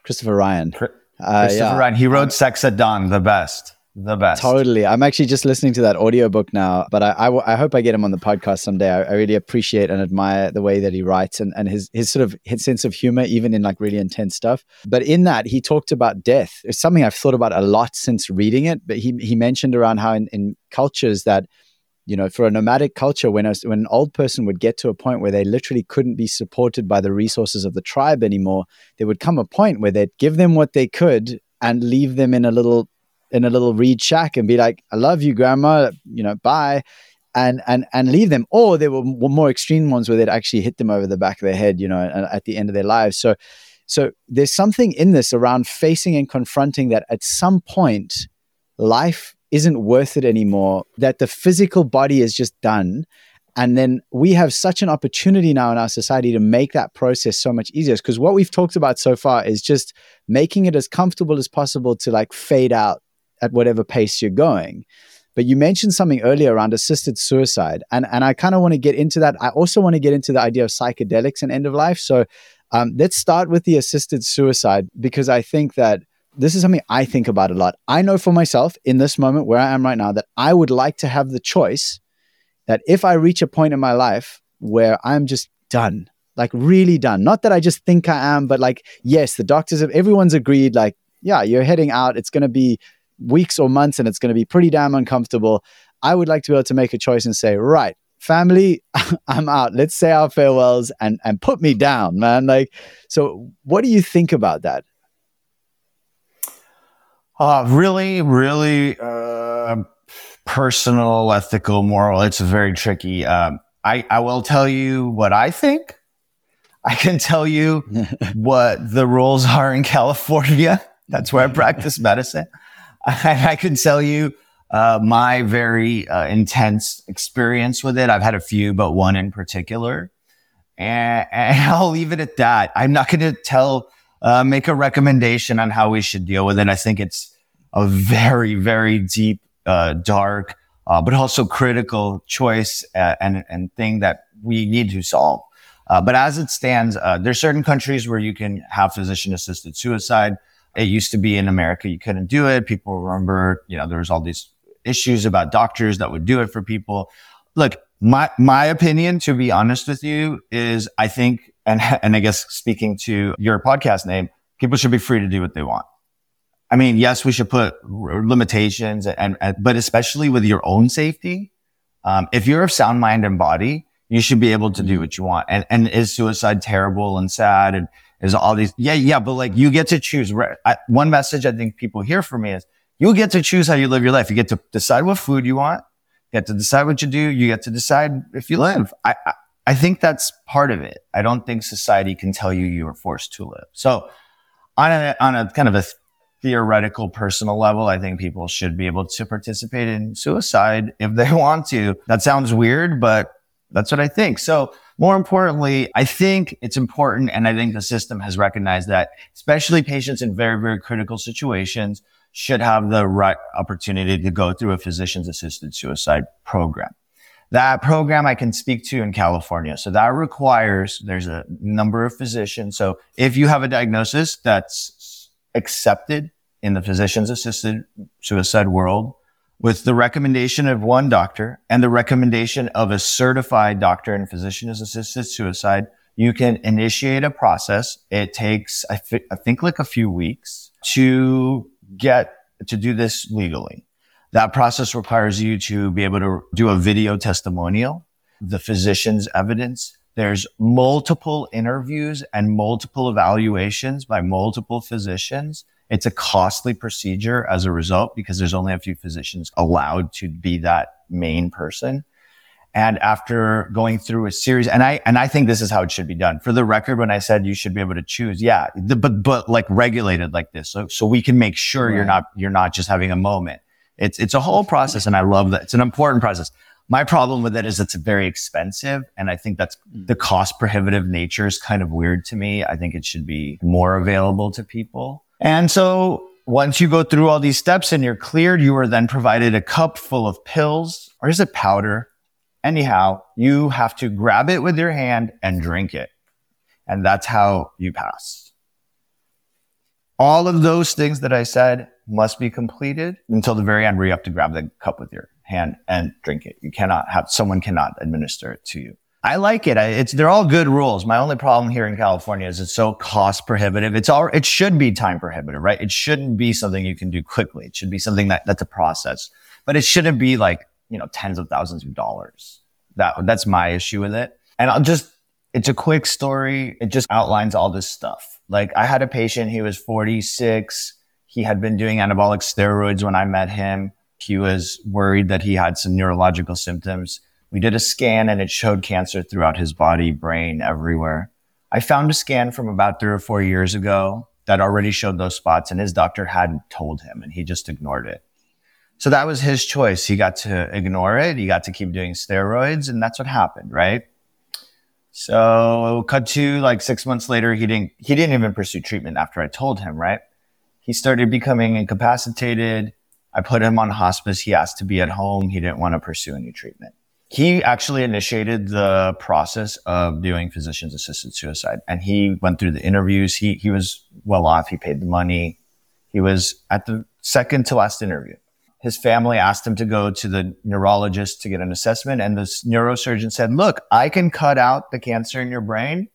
Christopher Ryan. Uh, Christopher yeah. Ryan. He wrote "Sex at Dawn," the best the best. Totally. I'm actually just listening to that audiobook now, but I, I, I, hope I get him on the podcast someday. I, I, really appreciate and admire the way that he writes and, and his, his sort of his sense of humor, even in like really intense stuff. But in that, he talked about death. It's something I've thought about a lot since reading it. But he, he mentioned around how in, in cultures that, you know, for a nomadic culture, when, a, when an old person would get to a point where they literally couldn't be supported by the resources of the tribe anymore, there would come a point where they'd give them what they could and leave them in a little in a little reed shack and be like, "I love you, grandma," you know, bye, and and and leave them. Or there were more extreme ones where they'd actually hit them over the back of their head, you know, at the end of their lives. So, so there's something in this around facing and confronting that at some point, life isn't worth it anymore. That the physical body is just done. And then we have such an opportunity now in our society to make that process so much easier. Because what we've talked about so far is just making it as comfortable as possible to like fade out at whatever pace you're going. But you mentioned something earlier around assisted suicide, and and I kind of want to get into that. I also want to get into the idea of psychedelics and end of life. So um, let's start with the assisted suicide because I think that this is something I think about a lot. I know for myself in this moment where I am right now that I would like to have the choice that if I reach a point in my life where I'm just done, like really done, not that I just think I am, but like, yes, the doctors have, everyone's agreed, like, yeah, you're heading out. It's going to be weeks or months and it's going to be pretty damn uncomfortable. I would like to be able to make a choice and say, right, family, [laughs] I'm out. Let's say our farewells and and put me down, man. Like, so what do you think about that? Uh, really, really uh, personal, ethical, moral. It's very tricky. Um, I, I will tell you what I think. I can tell you [laughs] what the rules are in California. That's where I practice medicine. [laughs] I, I can tell you uh, my very uh, intense experience with it. I've had a few, but one in particular. And, [laughs] and I'll leave it at that. I'm not going to tell, uh, make a recommendation on how we should deal with it. I think it's a very, very deep, uh, dark, uh, but also critical choice uh, and, and thing that we need to solve. But as it stands, there's certain countries where you can have physician assisted suicide. It used to be in America, you couldn't do it. People remember, you know, there was all these issues about doctors that would do it for people. Look, my, my opinion, to be honest with you, is I think, and, [laughs] and I guess speaking to your podcast name, people should be free to do what they want. I mean, yes, we should put limitations and, and but especially with your own safety. Um, if you're of sound mind and body, you should be able to do what you want. And, and is suicide terrible and sad? And is all these, yeah, yeah, but like you get to choose. One message I think people hear from me is you get to choose how you live your life. You get to decide what food you want. You get to decide what you do. You get to decide if you live. I, I, I think that's part of it. I don't think society can tell you you are forced to live. So on a, on a kind of a theoretical personal level, I think people should be able to participate in suicide if they [laughs] want to. That sounds weird, but that's what I think. So more importantly, I think it's important. And I think the system has recognized that, especially patients in very, very critical situations should have the right opportunity to go through a physician's assisted suicide program. That program I can speak to in California. So that requires there's a number of physicians. So if you have a diagnosis that's accepted in the physician's assisted suicide world, with the recommendation of one doctor and the recommendation of a certified doctor and physician assisted suicide, you can initiate a process. It takes, I, th- I think like a few weeks to get to do this legally. That process requires you to be able to do a video testimonial, the physician's evidence. There's multiple interviews and multiple evaluations by multiple physicians it's a costly procedure as a result because there's only a few physicians allowed to be that main person. And after going through a series, and I, and I think this is how it should be done. For the record, when I said you should be able to choose, yeah, the, but, but like regulated like this. So, so we can make sure right. you're not, you're not just having a moment. It's, it's a whole process. And I love that. It's an important process. My problem with it is it's very expensive. And I think that's mm. the cost prohibitive nature is kind of weird to me. I think it should be more available to people. And so once you go through all these steps and you're cleared, you are then provided a cup full of pills or is it powder? Anyhow, you have to grab it with your hand and drink it. And that's how you pass. All of those things that I said must be completed until the very end where you have to grab the cup with your hand and drink it. You cannot have, someone cannot administer it to you. I like it. It's they're all good rules. My only problem here in California is it's so cost prohibitive. It's all it should be time prohibitive, right? It shouldn't be something you can do quickly. It should be something that that's a process, but it shouldn't be like you know tens of thousands of dollars. That that's my issue with it. And I'll just it's a quick story. It just outlines all this stuff. Like I had a patient. He was 46. He had been doing anabolic steroids when I met him. He was worried that he had some neurological symptoms we did a scan and it showed cancer throughout his body, brain, everywhere. I found a scan from about three or four years ago that already showed those spots and his doctor hadn't told him and he just ignored it. So that was his choice. He got to ignore it. He got to keep doing steroids and that's what happened, right? So cut to like six months later, he didn't, he didn't even pursue treatment after I told him, right? He started becoming incapacitated. I put him on hospice. He asked to be at home. He didn't want to pursue any treatment he actually initiated the process of doing physician's assisted suicide and he went through the interviews. He he was well off. He paid the money. He was at the second to last interview. His family asked him to go to the neurologist to get an assessment and the neurosurgeon said look i can cut out the cancer in your brain.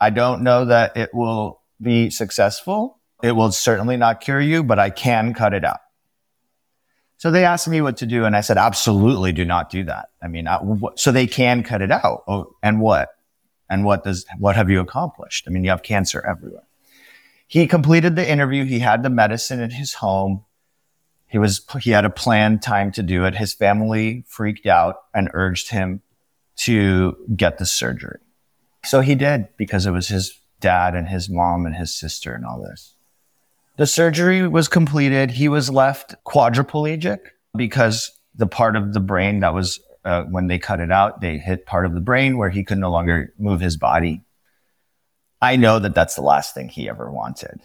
I don't know that it will be successful. It will certainly not cure you but i can cut it out so they asked me what to do, and I said, absolutely do not do that. I mean, I, so they can cut it out. Oh, and what? And what does, what have you accomplished? I mean, you have cancer everywhere. He completed the interview. He had the medicine in his home. He was, he had a planned time to do it. His family freaked out and urged him to get the surgery. So he did because it was his dad and his mom and his sister and all this. The surgery was completed. He was left quadriplegic because the part of the brain that was, uh, when they cut it out, they hit part of the brain where he could no longer move his body. I know that that's the last thing he ever wanted.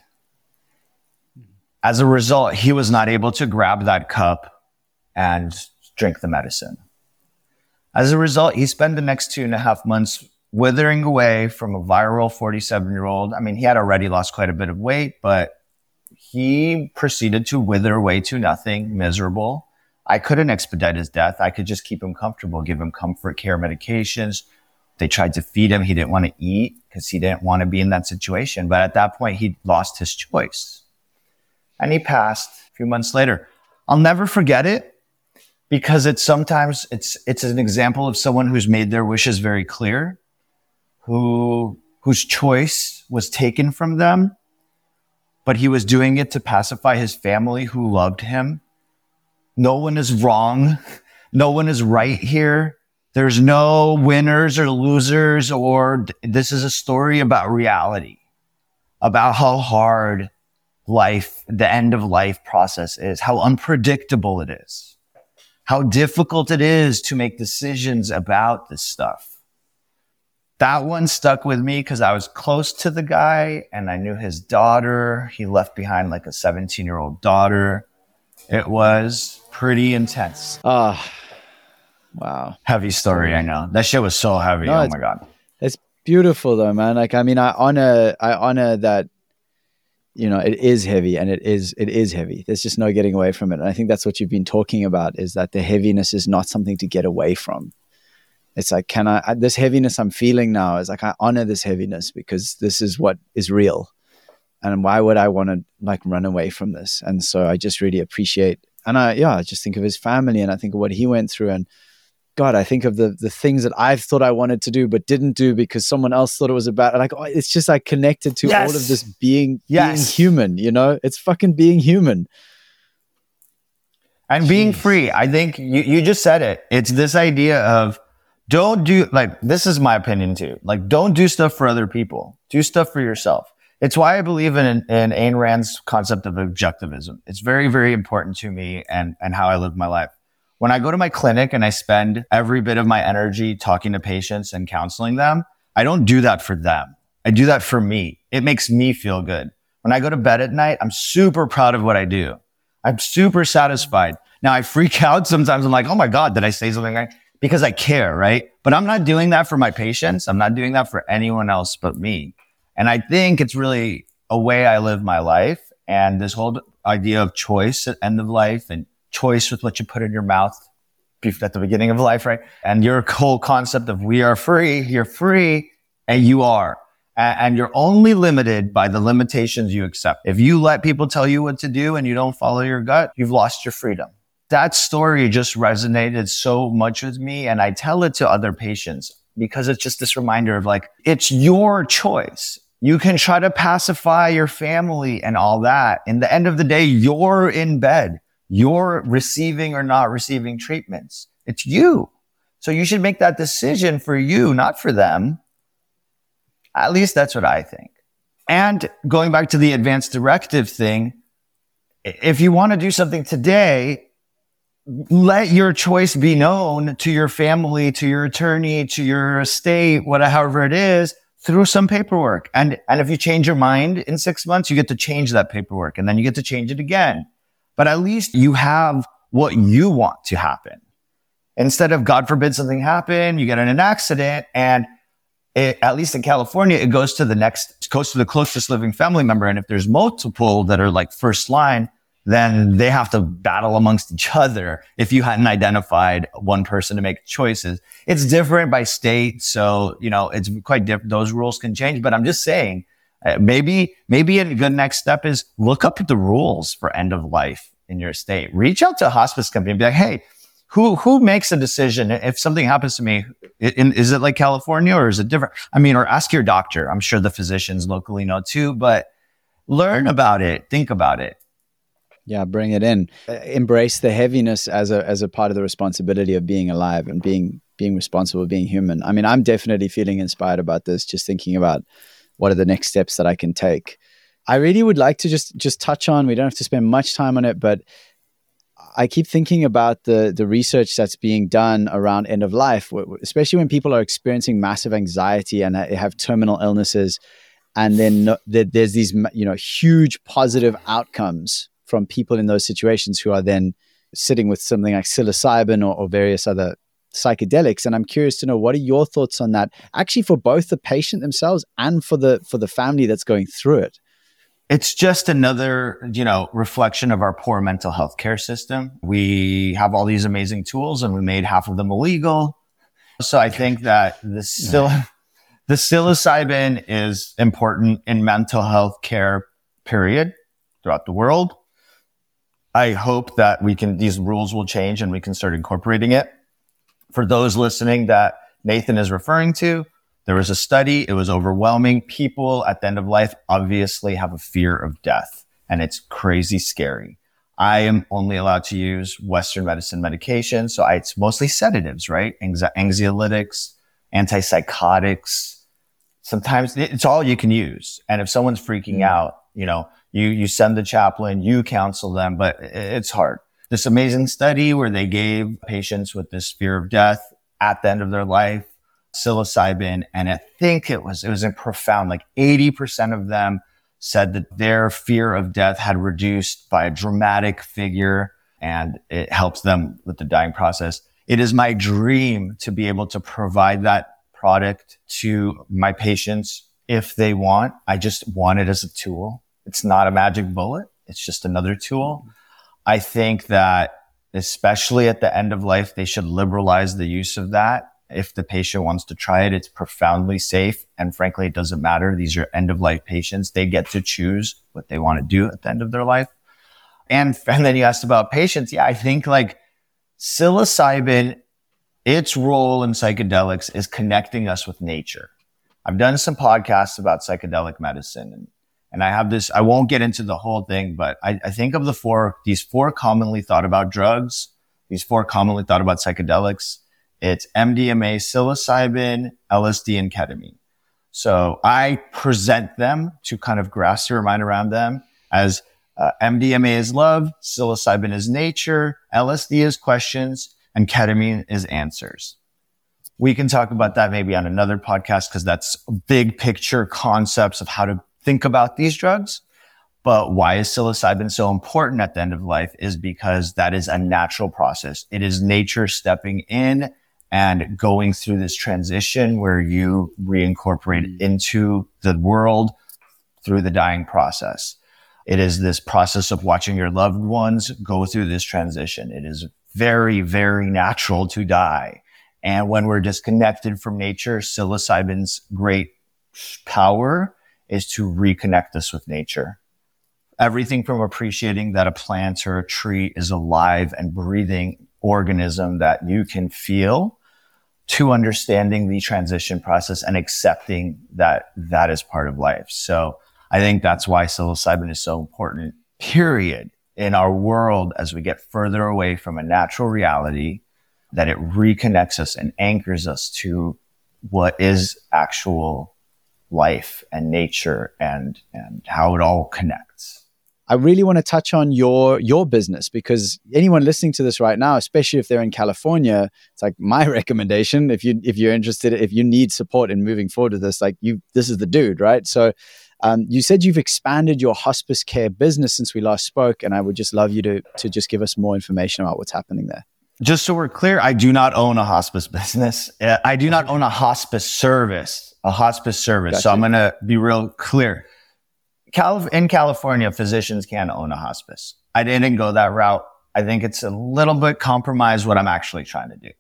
As a result, he was not able to grab that cup and drink the medicine. As a result, he spent the next two and a half months withering away from a viral 47 year old. I mean, he had already lost quite a bit of weight, but he proceeded to wither away to nothing, miserable. I couldn't expedite his death. I could just keep him comfortable, give him comfort care medications. They tried to feed him. He didn't want to eat because he didn't want to be in that situation. But at that point, he lost his choice and he passed a few months later. I'll never forget it because it's sometimes it's it's an example of someone who's made their wishes very clear, who whose choice was taken from them, but he was doing it to pacify his family who loved him. No one is wrong. No one is right here. There's no winners or losers, or this is a story about reality, about how hard life, the end of life process is, how unpredictable it is, how difficult it is to make decisions about this stuff. That one stuck with me because I was close to the guy and I knew his daughter. He left behind like a 17 year old daughter. It was pretty intense. Ah, wow. Heavy story, I know. That shit was so heavy. No, oh my God. It's beautiful though, man. Like I mean, I honor I honor that you know, it is heavy and it is it is heavy. There's just no getting away from it. And I think that's what you've been talking about is that the heaviness is not something to get away from. It's like can I, I this heaviness I'm feeling now is like I honor this heaviness because this is what is real. And why would I want to like run away from this? And so I just really appreciate and I yeah, I just think of his family and I think of what he went through and God, I think of the the things that I thought I wanted to do but didn't do because someone else thought it was about. Like oh, it's just like connected to all of this being Yes. being human. You know, it's fucking being human. And being free, I think you, you just said it. It's this idea of don't do, like, this is my opinion too. Like, don't do stuff for other people. Do stuff for yourself. It's why I believe in, in Ayn Rand's concept of objectivism. It's very, very important to me and, and how I live my life. When I go to my clinic and I spend every bit of my energy talking to patients and counseling them, I don't do that for them. I do that for me. It makes me feel good. When I go to bed at night, I'm super proud of what I do. I'm super satisfied. Now I freak [laughs] out sometimes. I'm like, oh my God, did I say something? Right? Because I care, right? But I'm not doing that for my patients. I'm not doing that for anyone else but me. And I think it's really a way I live my life. And this whole idea of choice at end of life and choice with what you put in your mouth at the beginning of life, right? And your whole concept of we are free, you're free, and you are. And you're only limited by the limitations you accept. If you let people tell you what to do and you don't follow your gut, you've lost your freedom. That story just resonated so much with me. And I tell it to other patients because it's just this reminder of like, it's your choice. You can try to pacify your family and all that. In the end of the day, you're in bed. You're receiving or not receiving treatments. It's you. So you should make that decision for you, not for them. At least that's what I think. And going back to the advanced directive thing, if you want to do something today, let your choice be known to your family, to your attorney, to your estate, whatever, it is, through some paperwork. And, and if you change your mind in six months, you get to change that paperwork and then you get to change it again. But at least you have what you want to happen. Instead of God forbid something happen, you get in an accident and it, at least in California, it goes to the next, goes to the closest living family member. And if there's multiple that are like first line, then they have to battle amongst each other if you hadn't identified one person to make choices. It's different by state. So, you know, it's quite different. Those rules can change, but I'm just saying, uh, maybe, maybe a good next step is look up the rules for end of life in your state. Reach out to a hospice company and be like, Hey, who, who makes a decision if something happens to me? in- is it like California or is it different? I mean, or ask your doctor. I'm sure the physicians locally know too, but learn about it. Think about it. Yeah, bring it in. Uh, embrace the heaviness as a as a part of the responsibility of being alive and being being responsible, being human. I mean, I'm definitely feeling inspired about this. Just thinking about what are the next steps that I can take. I really would like to just just touch on. We don't have to spend much time on it, but I keep thinking about the the research that's being done around end of life, especially when people are experiencing massive anxiety and have terminal illnesses, and then there's these you know huge positive outcomes from people in those situations who are then sitting with something like psilocybin or, or various other psychedelics and i'm curious to know what are your thoughts on that actually for both the patient themselves and for the for the family that's going through it it's just another, you know, reflection of our poor mental health care system. We have all these amazing tools and we made half of them illegal. So I think that the still the psilocybin is important in mental health care period throughout the world. I hope that we can, these rules will change and we can start incorporating it. For those listening that Nathan is referring to, there was a study. It was overwhelming. People at the end of life obviously have a fear of death and it's crazy scary. I am only allowed to use Western medicine medication. So I, it's mostly sedatives, right? anxiolytics, antipsychotics. Sometimes it's all you can use. And if someone's freaking mm. out, you know, you, you send the chaplain, you counsel them, but it's hard. This amazing study where they gave patients with this fear of death at the end of their life psilocybin. And I think it was, it was profound, like 80% of them said that their fear of death had reduced by a dramatic figure and it helps them with the dying process. It is my dream to be able to provide that product to my patients if they want. I just want it as a tool. It's not a magic bullet. It's just another tool. I think that especially at the end of life, they should liberalize the use of that. If the patient wants to try it, it's profoundly safe. And frankly, it doesn't matter. These are end of life patients. They get to choose what they want to do at the end of their life. And, [laughs] and then you asked about patients. Yeah, I think like psilocybin, its role in psychedelics is connecting us with nature. I've done some podcasts about psychedelic medicine and and I have this, I won't get into the whole thing, but I, I think of the four, these four commonly thought about drugs, these four commonly thought about psychedelics. It's MDMA, psilocybin, LSD, and ketamine. So I present them to kind of grasp your mind around them as uh, MDMA is love, psilocybin is nature, LSD is questions, and ketamine is answers. We can talk about that maybe on another podcast because that's big picture concepts of how to think about these drugs. But why is psilocybin so important at the end of life is because that is a natural process. It is nature stepping in and going through this transition where you reincorporate mm-hmm. into the world through the dying process. It is this process of watching your loved ones go through this transition. It is very, very natural to die. And when we're disconnected from nature, psilocybin's great power is to reconnect us with nature. Everything from appreciating that a plant or a tree is a live and breathing organism that you can feel to understanding the transition process and accepting that that is part of life. So I think that's why psilocybin is so important, period, in our world as we get further away from a natural reality, that it reconnects us and anchors us to what is actual life and nature and and how it all connects. I really want to touch on your your business because anyone listening to this right now, especially if they're in California, it's like my [laughs] recommendation. If you if you're interested, if you need support in moving forward with this, like you, this is the dude, right? So, um, you said you've expanded your hospice care business since we last spoke, and I would just love you to to just give us more information about what's happening there. Just so we're clear, I do not own a hospice business. Uh, I do not own a hospice service a hospice service. Gotcha. So I'm going to be real clear. Calif- in California, physicians can't own a hospice. I didn't go that route. I think it's a little bit compromised what I'm actually trying to do.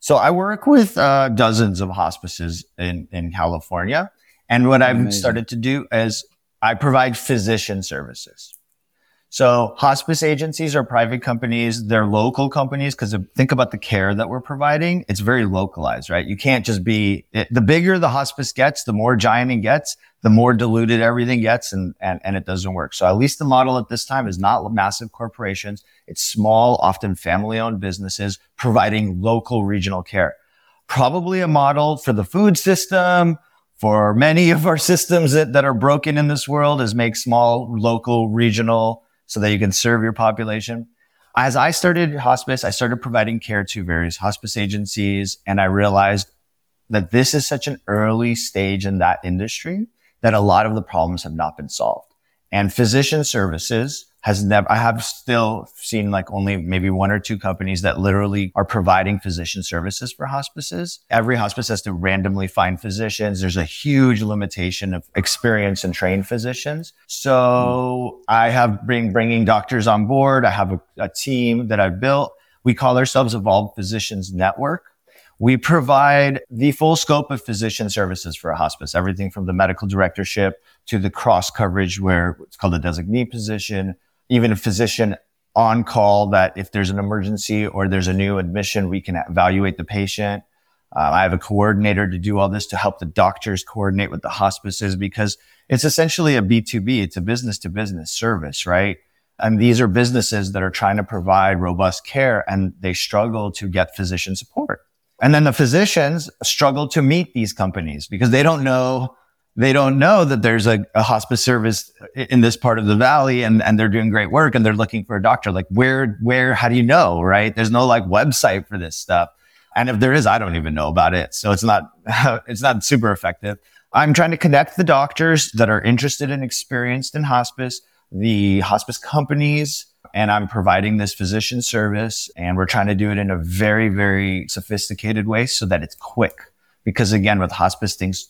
So I work with uh, dozens of hospices in, in California. And what I've started to do is I provide physician services. So hospice agencies are private companies. They're local companies because think about the care that we're providing. It's very localized, right? You can't just be it, the bigger the hospice gets, the more giant it gets, the more diluted everything gets and, and, and it doesn't work. So at least the model at this time is not massive corporations. It's small, often family owned businesses providing local regional care. Probably a model for the food system, for many of our systems that, that are broken in this world is make small, local, regional so that you can serve your population. As I started hospice, I started providing care to various hospice agencies and I realized that this is such an early stage in that industry that a lot of the problems have not been solved. And physician services has never, I have still seen like only maybe one or two companies that literally are providing physician services for hospices. Every hospice has to randomly find physicians. There's a huge limitation of experience and trained physicians. So mm. I have been bringing doctors on board. I have a, a team that I've built. We call ourselves Evolved Physicians Network. We provide the full scope of physician services for a hospice, everything from the medical directorship to the cross coverage where it's called a designee position, even a physician on call that if there's an emergency or there's a new admission, we can evaluate the patient. Uh, I have a coordinator to do all this to help the doctors coordinate with the hospices because it's essentially a B2B. It's a business to business service, right? And these are businesses that are trying to provide robust care and they struggle to get physician support. And then the physicians struggle to meet these companies because they don't know they don't know that there's a, a, hospice service in this part of the valley and, and they're doing great work and they're looking for a doctor. Like where, where, how do you know? Right. There's no like website for this stuff. And if there is, I don't even know about it. So it's not, [laughs] it's not super effective. I'm trying to connect the doctors that are interested and experienced in hospice, the hospice companies, and I'm providing this physician service and we're trying to do it in a very, very sophisticated way so that it's quick. Because again, with hospice, things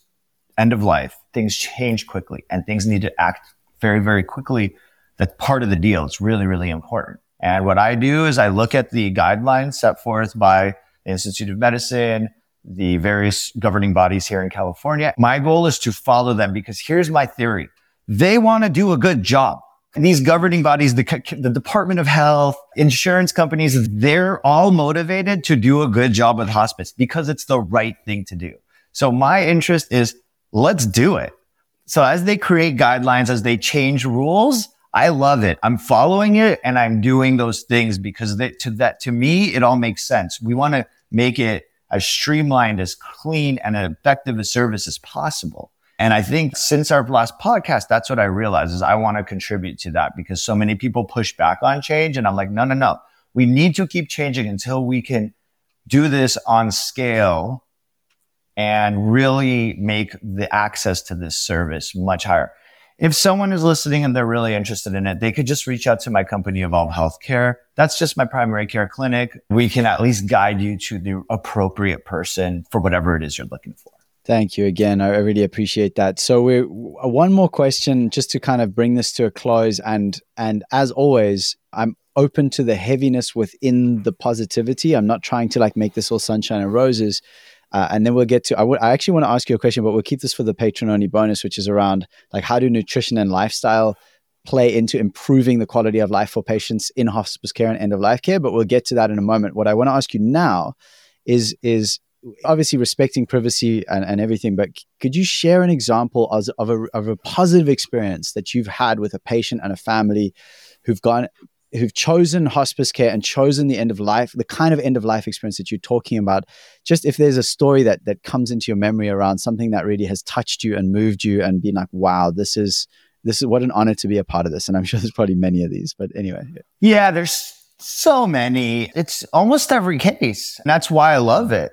end of life, things change quickly and things need to act very, very quickly. That's part of the deal. It's really, really important. And what I do is I look at the guidelines set forth by the Institute of Medicine, the various governing bodies here in California. My goal is to follow them because here's my theory. They want to do a good job. And these governing bodies, the, the Department of Health, insurance companies, they're all motivated to do a good job with hospice because it's the right thing to do. So my interest is let's do it. So as they create guidelines, as they change rules, I love it. I'm following it and I'm doing those things because they, to that, to me, it all makes sense. We want to make it as streamlined, as clean and effective a service as possible. And I think since our last podcast, that's what I realized is I want to contribute to that because so many people push back on change. And I'm like, no, no, no. We need to keep changing until we can do this on scale and really make the access to this service much higher. If someone is listening and they're really interested in it, they could just reach out to my company, Evolve Healthcare. That's just my primary care clinic. We can at least guide you to the appropriate person for whatever it is you're looking for. Thank you again. I really appreciate that. So we one more question just to kind of bring this to a close and and as always, I'm open to the heaviness within the positivity. I'm not trying to like make this all sunshine and roses uh, and then we'll get to, I, w- I actually want to ask you a question, but we'll keep this for the patron only bonus, which is around like how do nutrition and lifestyle play into improving the quality of life for patients in hospice care and end of life care. But we'll get to that in a moment. What I want to ask you now is, is obviously respecting privacy and, and everything, but could you share an example of, of, a, of a positive experience that you've had with a patient and a family who've gone who've chosen hospice care and chosen the end of life, the kind of end of life experience that you're talking about. Just if there's a story that that comes into your memory around something that really has touched you and moved you and been like, wow, this is this is what an honor to be a part of this. And I'm [laughs] sure there's probably many of these, but anyway. Yeah, there's so many. It's almost every case. And that's why I love it.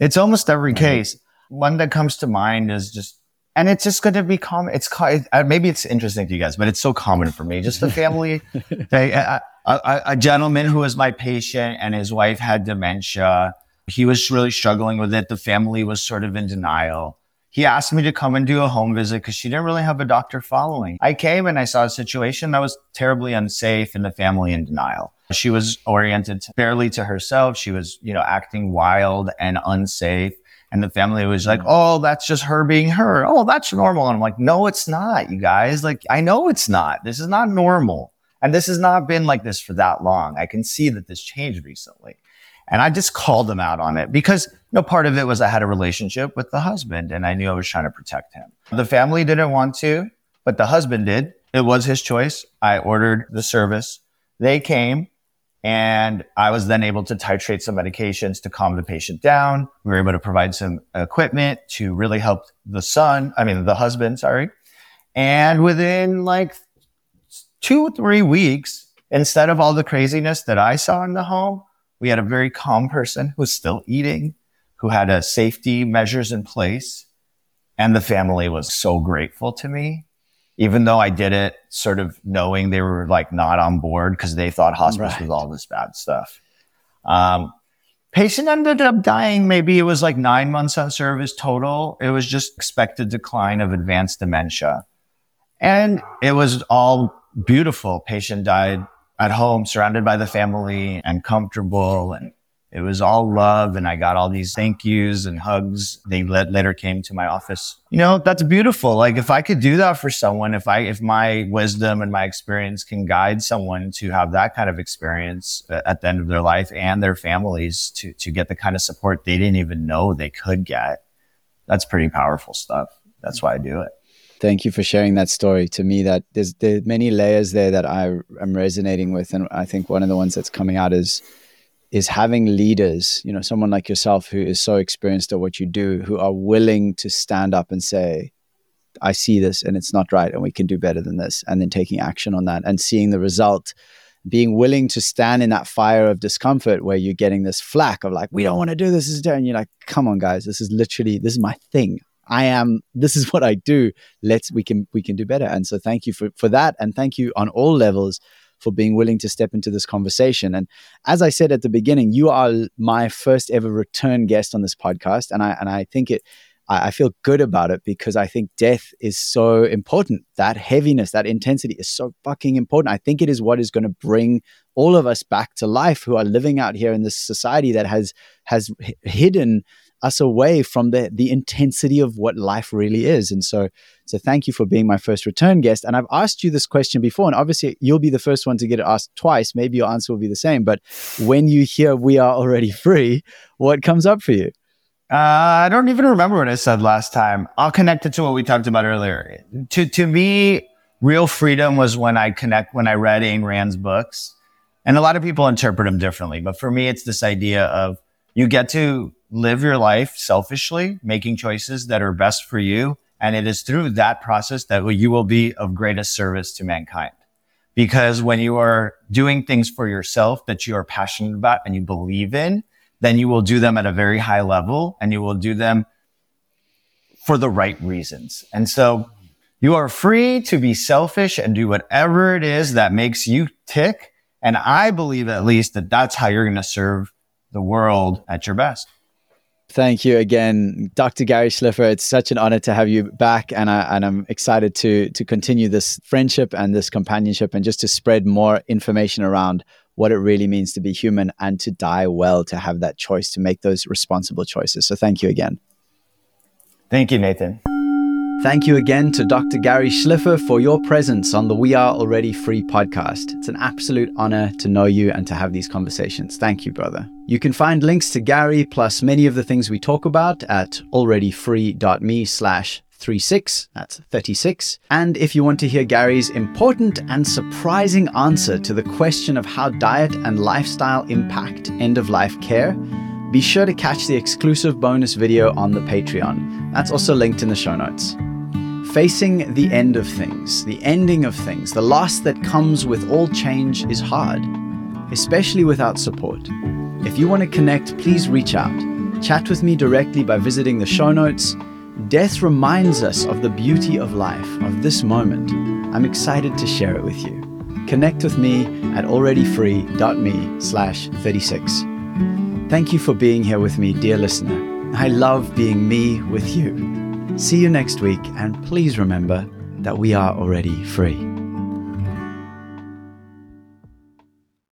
It's almost every case. One that comes to mind is just and it's just going to be common. It's uh, maybe it's interesting to you guys, but it's so common for me. Just [laughs] a family, a, a, a, gentleman who was my patient, and his wife had dementia. He was really struggling with it. The family was sort of in denial. He asked me to come and do a home visit because she didn't really have a doctor following. I came and I saw a situation that was terribly unsafe and the family in denial. She was oriented barely to herself. She was, you know, acting wild and unsafe. And the family was like, mm-hmm. Oh, that's just her being her. Oh, that's normal. And I'm like, no, it's not, you guys. Like, I know it's not. This is not normal. And this has not been like this for that long. I can see that this changed recently. And I just called them out on it because, you know, part of it was I had a relationship with the husband and I knew I was trying to protect him. The family didn't want to, but the husband did. It was his choice. I ordered the service. They came and I was then able to titrate some medications to calm the patient down. We were able to provide some equipment to really help the son, I mean, the husband, sorry. And within like two, three weeks, instead of all the craziness that I saw in the home, we had a very calm person who was still eating, who had a safety measures in place. And the family was so grateful to me, even though I did it sort of knowing they were like not on board because they thought hospice Right. was all this bad stuff. Um, patient ended up dying. Maybe it was like nine months on service total. It was just expected decline of advanced dementia. And it was all beautiful. Patient died at home, surrounded by the family and comfortable. And it was all love. And I got all these thank yous and hugs. They let, later came to my office. You know, that's beautiful. Like if I could do that for someone, if I, if my wisdom and my experience can guide someone to have that kind of experience uh, at the end of their life and their families to, to get the kind of support they didn't even know they could get, that's pretty powerful stuff. That's why I do it. Thank you for sharing that story. To me, that there's there many layers there that I am resonating with, and I think one of the ones that's coming out is is having leaders. You know, someone like yourself who is so experienced at what you do, who are willing to stand up and say, "I see this, and it's not right, and we can do better than this," and then taking action on that and seeing the result. Being willing to stand in that fire of discomfort where you're getting this flack of like, we don't want to do this, this is. And you're like, come on, guys, this is literally this is my thing. I am this is what I do. Let's we can we can do better. And so thank you for for that and thank you on all levels for being willing to step into this conversation. And as I said at the beginning, you are my first ever return guest on this podcast and I and I think it I, I feel good about it because I think death is so important. That heaviness, that intensity is so fucking important. I think it is what is going to bring all of us back to life who are living out here in this society that has has h- hidden us away from the the intensity of what life really is. And so so thank you for being my first return guest. And I've asked you this question before, and obviously you'll be the first one to get it asked twice. Maybe your answer will be the same. But when you hear we are already free, what comes up for you? Uh, I don't even remember what I said last time. I'll connect it to what we talked about earlier. To to me, real freedom was when I connect when I read Ayn Rand's books, and a lot of people interpret them differently. But for me, it's this idea of you get to live your life selfishly, making choices that are best for you, and it is through that process that you will be of greatest service to mankind. Because when you are doing things for yourself that you are passionate about and you believe in, then you will do them at a very high level and you will do them for the right reasons. And so you are free to be selfish and do whatever it is that makes you tick. And I believe at least that that's how you're going to serve the world at your best. Thank you again, Dr. Gary Shlifer. It's such an honor to have you back, and I and I'm excited to to continue this friendship and this companionship, and just to spread more information around what it really means to be human and to die well, to have that choice, to make those responsible choices. So, thank you again. Thank you, Nathan. Thank you again to Dr. Gary Shlifer for your presence on the We Are Already Free podcast. It's an absolute honor to know you and to have these conversations. Thank you, brother. You can find links to Gary plus many of the things we talk about at alreadyfree.me slash 36, that's 36. And if you want to hear Gary's important and surprising answer to the question of how diet and lifestyle impact end of life care, be sure to catch the exclusive bonus video on the Patreon. That's also linked in the show notes. Facing the end of things, the ending of things, the loss that comes with all change is hard, especially without support. If you want to connect, please reach out. Chat with me directly by visiting the show notes. Death reminds us of the beauty of life, of this moment. I'm excited to share it with you. Connect with me at alreadyfree.me slash 36. Thank you for being here with me, dear listener. I love being me with you. See you next week, and please remember that we are already free.